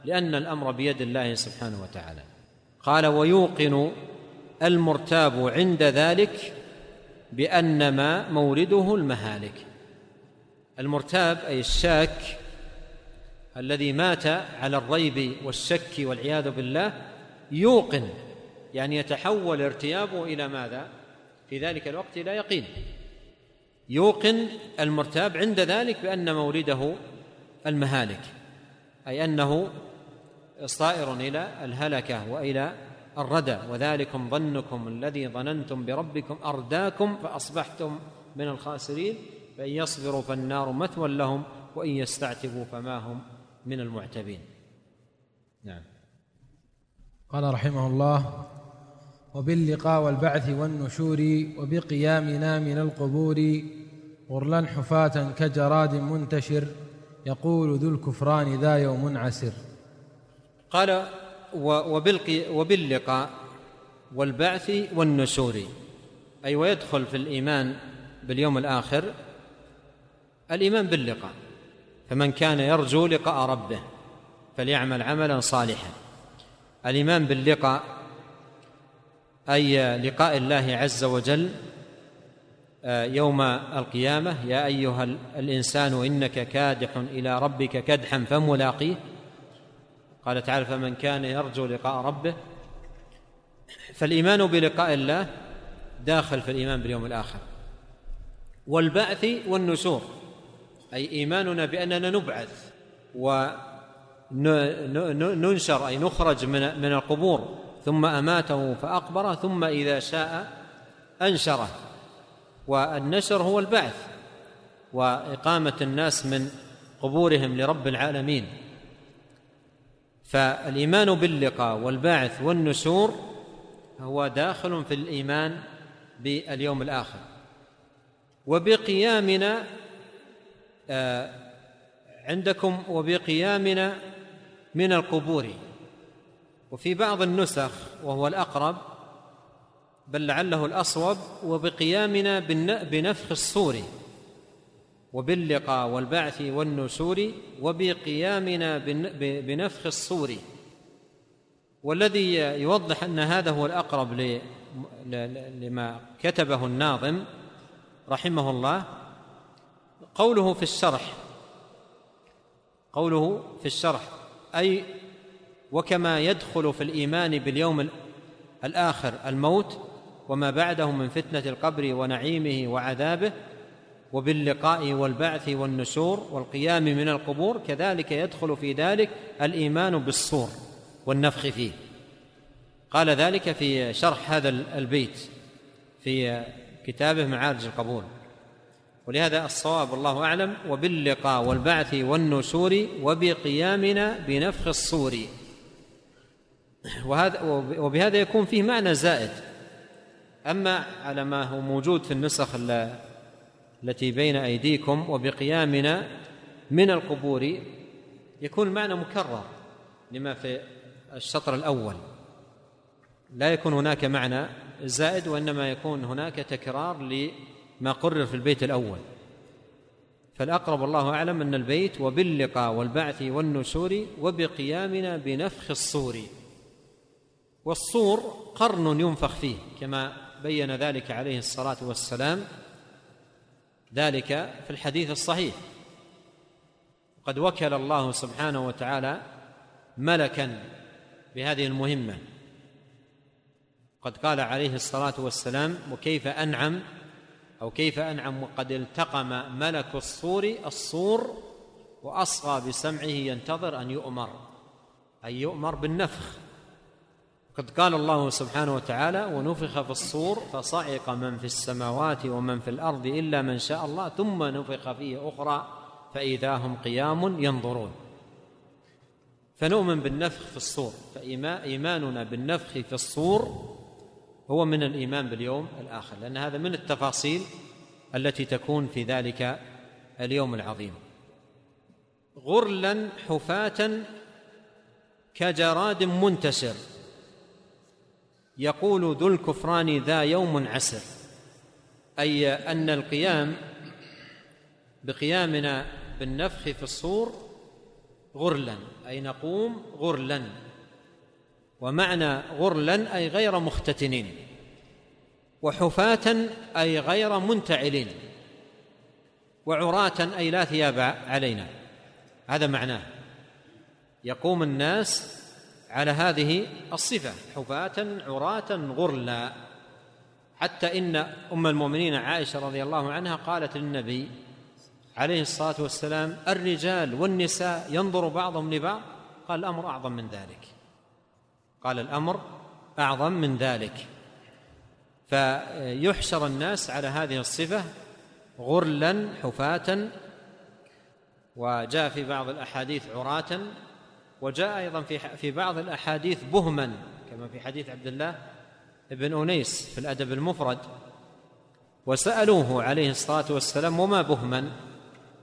لأن الأمر بيد الله سبحانه وتعالى. قال ويوقن المرتاب عند ذلك بأنما مورده المهالك. المرتاب أي الشاك الذي مات على الريب والشك والعياذ بالله يوقن يعني يتحول ارتيابه إلى ماذا؟ في ذلك الوقت إلى يقين. يوقن المرتاب عند ذلك بأن مورده المهالك أي أنه صائر إلى الهلكة وإلى الردى. وذلكم ظنكم الذي ظننتم بربكم أرداكم فأصبحتم من الخاسرين. فإن يصبروا فالنار مثوى لهم وإن يستعتبوا فما هم من المعتبين. نعم. قال رحمه الله وباللقاء والبعث والنشور وبقيامنا من القبور غرلا حفاة كجراد منتشر يقول ذو الكفران ذا يوم عسر. قال وباللقاء والبعث والنشور. أي ويدخل في الإيمان باليوم الآخر الإيمان باللقاء. فمن كان يرجو لقاء ربه فليعمل عملا صالحا. الإيمان باللقاء أي لقاء الله عز وجل آه، يوم القيامة يا أيها الإنسان إنك كادح إلى ربك كدحا فملاقيه قال تعالى فمن كان يرجو لقاء ربه فالإيمان بلقاء الله داخل في الإيمان باليوم الآخر. والبعث والنشور أي إيماننا بأننا نبعث وننشر أي نخرج من من القبور ثم أماته فأقبره ثم إذا شاء أنشره. والنشر هو البعث وإقامة الناس من قبورهم لرب العالمين. فالإيمان باللقاء والبعث والنشور هو داخل في الإيمان باليوم الآخر. وبقيامنا آه، عندكم وبقيامنا من القبور. وفي بعض النسخ وهو الأقرب بل لعله الأصوب وبقيامنا بنفخ الصور. وباللقاء والبعث والنشور وبقيامنا بنفخ الصور. والذي يوضح أن هذا هو الأقرب لما كتبه الناظم رحمه الله. قوله في الشرح قوله في الشرح أي وكما يدخل في الإيمان باليوم الآخر الموت وما بعده من فتنة القبر ونعيمه وعذابه وباللقاء والبعث والنشور والقيام من القبور كذلك يدخل في ذلك الإيمان بالصور والنفخ فيه. قال ذلك في شرح هذا البيت في كتابه معارج القبول. ولهذا الصواب والله أعلم وباللقاء والبعث والنشور وبقيامنا بنفخ الصور. وهذا وبهذا يكون فيه معنى زائد. أما على ما هو موجود في النسخ التي بين أيديكم وبقيامنا من القبور يكون المعنى مكرر لما في الشطر الأول. لا يكون هناك معنى زائد وإنما يكون هناك تكرار ما قرر في البيت الأول. فالأقرب الله أعلم أن البيت وباللقاء والبعث والنشور وبقيامنا بنفخ الصور. والصور قرن ينفخ فيه كما بين ذلك عليه الصلاة والسلام ذلك في الحديث الصحيح. قد وكل الله سبحانه وتعالى ملكا بهذه المهمة. قد قال عليه الصلاة والسلام وكيف أنعم؟ أو كيف أنعم؟ وقد التقم ملك الصور الصور وأصغى بسمعه ينتظر أن يؤمر. أن يؤمر بالنفخ. قد قال الله سبحانه وتعالى ونفخ في الصور فصعق من في السماوات ومن في الأرض إلا من شاء الله ثم نفخ فيه أخرى فإذا هم قيام ينظرون. فنؤمن بالنفخ في الصور فإيماننا بالنفخ في الصور هو من الإيمان باليوم الآخر لأن هذا من التفاصيل التي تكون في ذلك اليوم العظيم. غرلا حفاة كجراد منتشر. يقول ذو الكفران ذا يوم عسر. أي أن القيام بقيامنا بالنفخ في الصور غرلا أي نقوم غرلا. ومعنى غرلا أي غير مختتنين. وحفاة أي غير منتعلين. وعراة أي لا ثياب علينا. هذا معناه. يقوم الناس على هذه الصفة حفاة عراة غرلا. حتى إن أم المؤمنين عائشة رضي الله عنها قالت للنبي عليه الصلاة والسلام الرجال والنساء ينظر بعضهم لبعض؟ قال الأمر أعظم من ذلك. قال الأمر أعظم من ذلك. فيحشر الناس على هذه الصفة غرلا حفاة وجاء في بعض الأحاديث عراة وجاء أيضا في في بعض الأحاديث بهما كما في حديث عبد الله بن أنيس في الأدب المفرد وسألوه عليه الصلاة والسلام وما بهما؟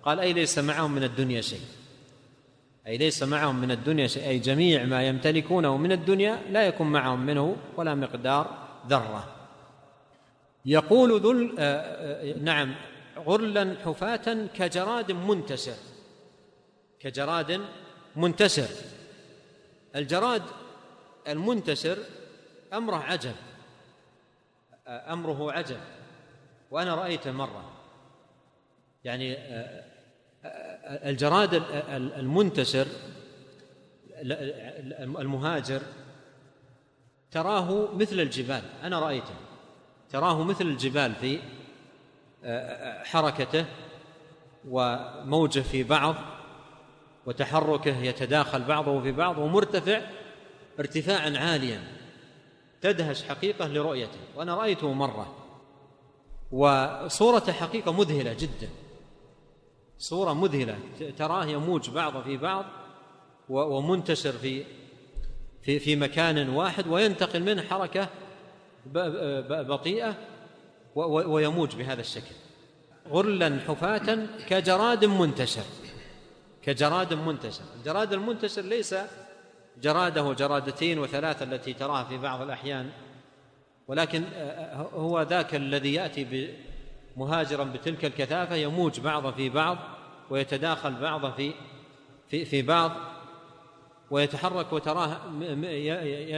قال أي ليس معهم من الدنيا شيء. أي ليس معهم من الدنيا شيء. أي جميع ما يمتلكونه من الدنيا لا يكون معهم منه ولا مقدار ذرة. يقول ذو آه، آه، نعم غرلا حفاة كجراد منتشر. كجراد منتشر. الجراد المنتشر أمره عجب. أمره عجب. وأنا رايته مرة. يعني الجراد المنتشر المهاجر تراه مثل الجبال. أنا رأيته. تراه مثل الجبال في حركته وموجه في بعض. وتحركه يتداخل بعضه في بعض ومرتفع ارتفاعا عاليا. تدهش حقيقة لرؤيته. وأنا رأيته مرة. وصورته حقيقة مذهلة جدا. صورة مذهلة. تراه يموج بعض في بعض ومنتشر في في في مكان واحد وينتقل منه حركة بطيئة ويموج بهذا الشكل. غرلا حفاة كجراد منتشر. كجراد منتشر. الجراد المنتشر ليس جراده جرادتين وثلاثة التي تراها في بعض الأحيان ولكن هو ذاك الذي يأتي مهاجرا بتلك الكثافة يموج بعض في بعض ويتداخل بعض في في في بعض ويتحرك وتراه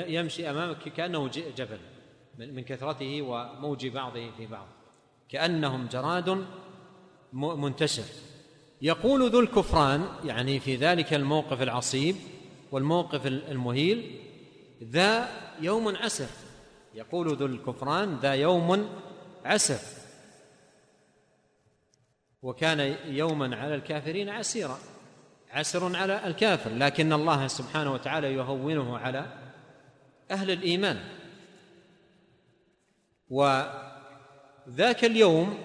يمشي أمامك كأنه جبل من كثرته وموج بعضه في بعض. كأنهم جراد منتشر. يقول ذو الكفران يعني في ذلك الموقف العصيب والموقف المهيل ذا يوم عسر. يقول ذو الكفران ذا يوم عسر. وكان يوما على الكافرين عسيرا. عسر على الكافر لكن الله سبحانه وتعالى يهونه على أهل الإيمان. وذاك اليوم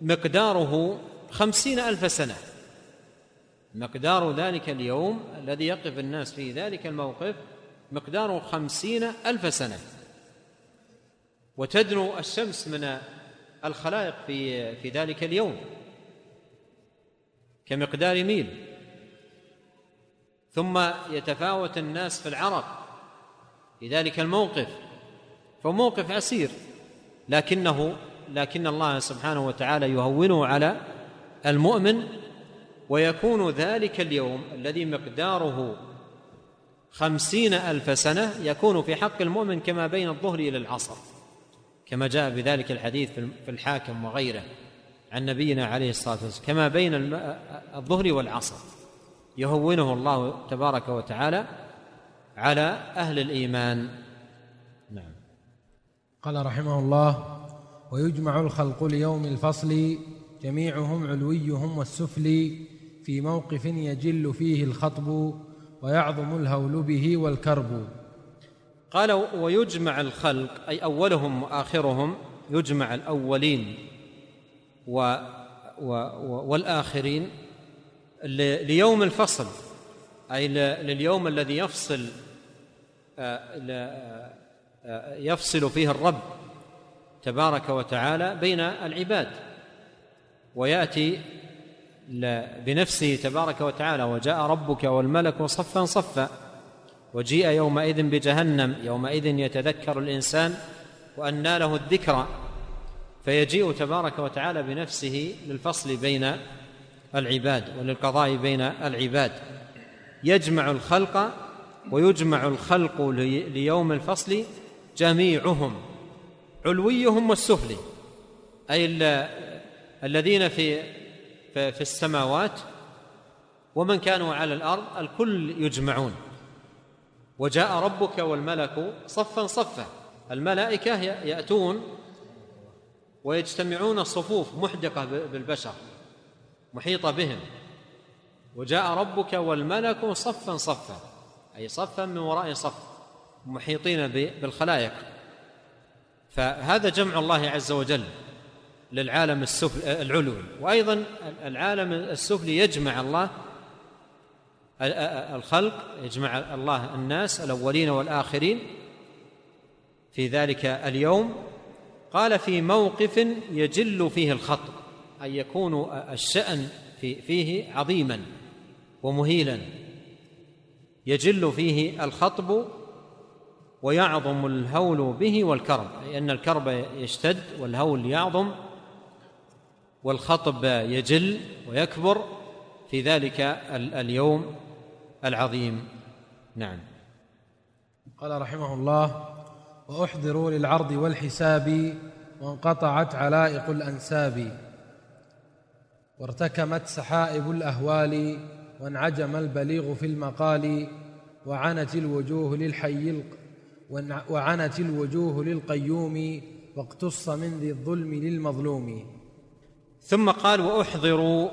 مقداره خمسين ألف سنة. مقدار ذلك اليوم الذي يقف الناس في ذلك الموقف مقداره خمسين ألف سنة. وتدنو الشمس من الخلائق في في ذلك اليوم كمقدار ميل. ثم يتفاوت الناس في العرق في ذلك الموقف فموقف عسير لكنه لكن الله سبحانه وتعالى يهونه على المؤمن ويكون ذلك اليوم الذي مقداره خمسين ألف سنة يكون في حق المؤمن كما بين الظهر إلى العصر كما جاء بذلك الحديث في الحاكم وغيره عن نبينا عليه الصلاة والسلام كما بين الظهر والعصر. يهونه الله تبارك وتعالى على أهل الإيمان. نعم. قال رحمه الله ويجمع الخلق ليوم الفصل جميعهم علويهم والسفلي في موقف يجل فيه الخطب ويعظم الهول به والكرب. قال ويجمع الخلق أي أولهم وآخرهم يجمع الأولين و و والآخرين ليوم الفصل أي لليوم الذي يفصل آه، آه، يفصل فيه الرب تبارك وتعالى بين العباد. ويأتي بنفسه تبارك وتعالى وجاء ربك والملك صفا صفا وجيء يومئذ بجهنم يومئذ يتذكر الإنسان وأنى له الذكرى. فيجيء تبارك وتعالى بنفسه للفصل بين العباد وللقضاء بين العباد. يجمع الخلق ويجمع الخلق ليوم الفصل جميعهم علويهم والسفلي أي الذين في في السماوات ومن كانوا على الأرض الكل يجمعون. وجاء ربك والملك صفا صفا. الملائكة يأتون ويجتمعون صفوف محدقة بالبشر محيطة بهم. وجاء ربك والملك صفا صفا أي صفا من وراء صف محيطين بالخلائق. فهذا جمع الله عز وجل. للعالم السفلي العلوي. وأيضا العالم السفلي يجمع الله الخلق يجمع الله الناس الأولين والآخرين في ذلك اليوم. قال في موقف يجل فيه الخطب أن يكون الشأن فيه عظيما ومهيلا. يجل فيه الخطب ويعظم الهول به والكرب أي أن الكرب يشتد والهول يعظم والخطب يجل ويكبر في ذلك اليوم العظيم. نعم. قال رحمه الله وأحضروا للعرض والحساب وانقطعت علائق الأنساب. وارتكمت سحائب الأهوال وانعجم البليغ في المقال وعنت الوجوه للحي وعنت الوجوه للقيوم واقتص من ذي الظلم للمظلوم. ثم قال وأحضروا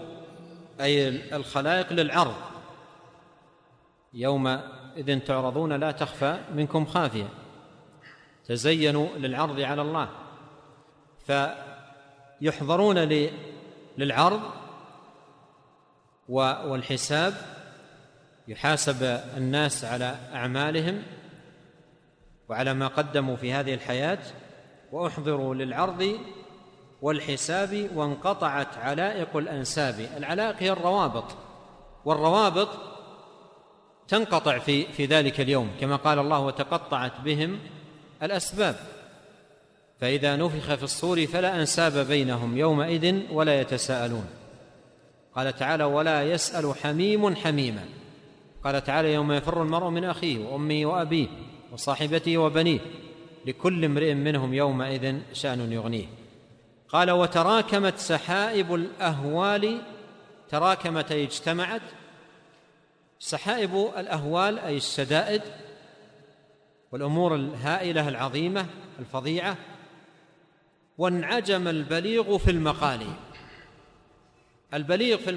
أي الخلائق للعرض. يومئذ تعرضون لا تخفى منكم خافية. تزينوا للعرض على الله. فيحضرون للعرض والحساب. يحاسب الناس على أعمالهم وعلى ما قدموا في هذه الحياة. وأحضروا للعرض والحساب وانقطعت علائق الأنساب. العلائق هي الروابط والروابط تنقطع في في ذلك اليوم كما قال الله وتقطعت بهم الأسباب. فإذا نفخ في الصور فلا أنساب بينهم يومئذ ولا يتساءلون. قال تعالى ولا يسأل حميم حميما قال تعالى يوم يفر المرء من أخيه وأمه وأبيه وصاحبته وبنيه لكل امرئ منهم يومئذ شأن يغنيه قال وتراكمت سحائب الأهوال تراكمت أي اجتمعت. سحائب الأهوال أي الشدائد والأمور الهائلة العظيمة الفظيعة. وانعجم البليغ في المقال. البليغ في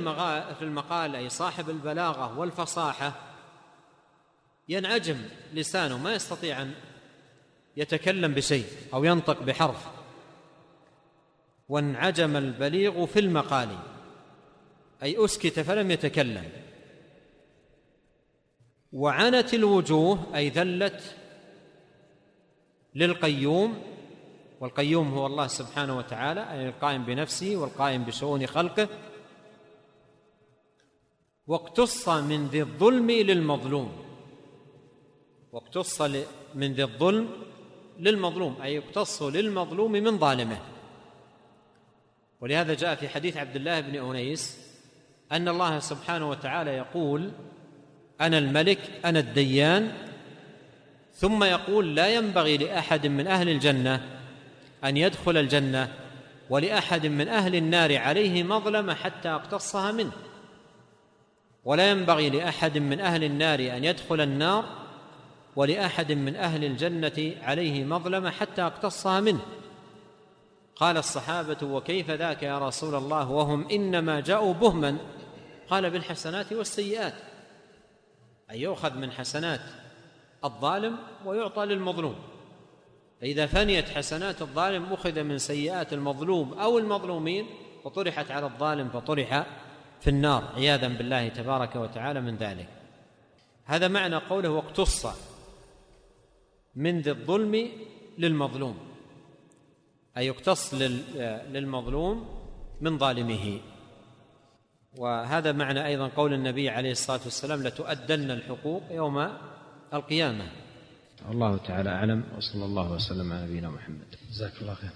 في المقال أي صاحب البلاغة والفصاحة ينعجم لسانه ما يستطيع أن يتكلم بشيء أو ينطق بحرف. وانعجم البليغ في المقال أي أسكت فلم يتكلم. وعنت الوجوه أي ذلت للقيوم والقيوم هو الله سبحانه وتعالى أي القائم بنفسه والقائم بشؤون خلقه. واقتص من ذي الظلم للمظلوم واقتص من ذي الظلم للمظلوم أي يقتص للمظلوم من ظالمه. ولهذا جاء في حديث عبد الله بن أنيس أن الله سبحانه وتعالى يقول أنا الملك أنا الديان. ثم يقول لا ينبغي لأحد من أهل الجنة أن يدخل الجنة ولأحد من أهل النار عليه مظلمة حتى اقتصها منه. ولا ينبغي لأحد من أهل النار أن يدخل النار ولأحد من أهل الجنة عليه مظلمة حتى اقتصها منه. قال الصحابة وكيف ذاك يا رسول الله وهم إنما جاءوا بهما؟ قال بالحسنات والسيئات. أن يؤخذ من حسنات الظالم ويعطى للمظلوم. فإذا فنيت حسنات الظالم أخذ من سيئات المظلوم أو المظلومين وطرحت على الظالم فطرح في النار. عياذا بالله تبارك وتعالى من ذلك. هذا معنى قوله واقتص من ذي الظلم للمظلوم. أي يقتص للمظلوم من ظالمه. وهذا معنى أيضا قول النبي عليه الصلاة والسلام لتؤدن الحقوق يوم القيامة. الله تعالى أعلم وصلى الله وسلم على نبينا محمد. جزاك الله خير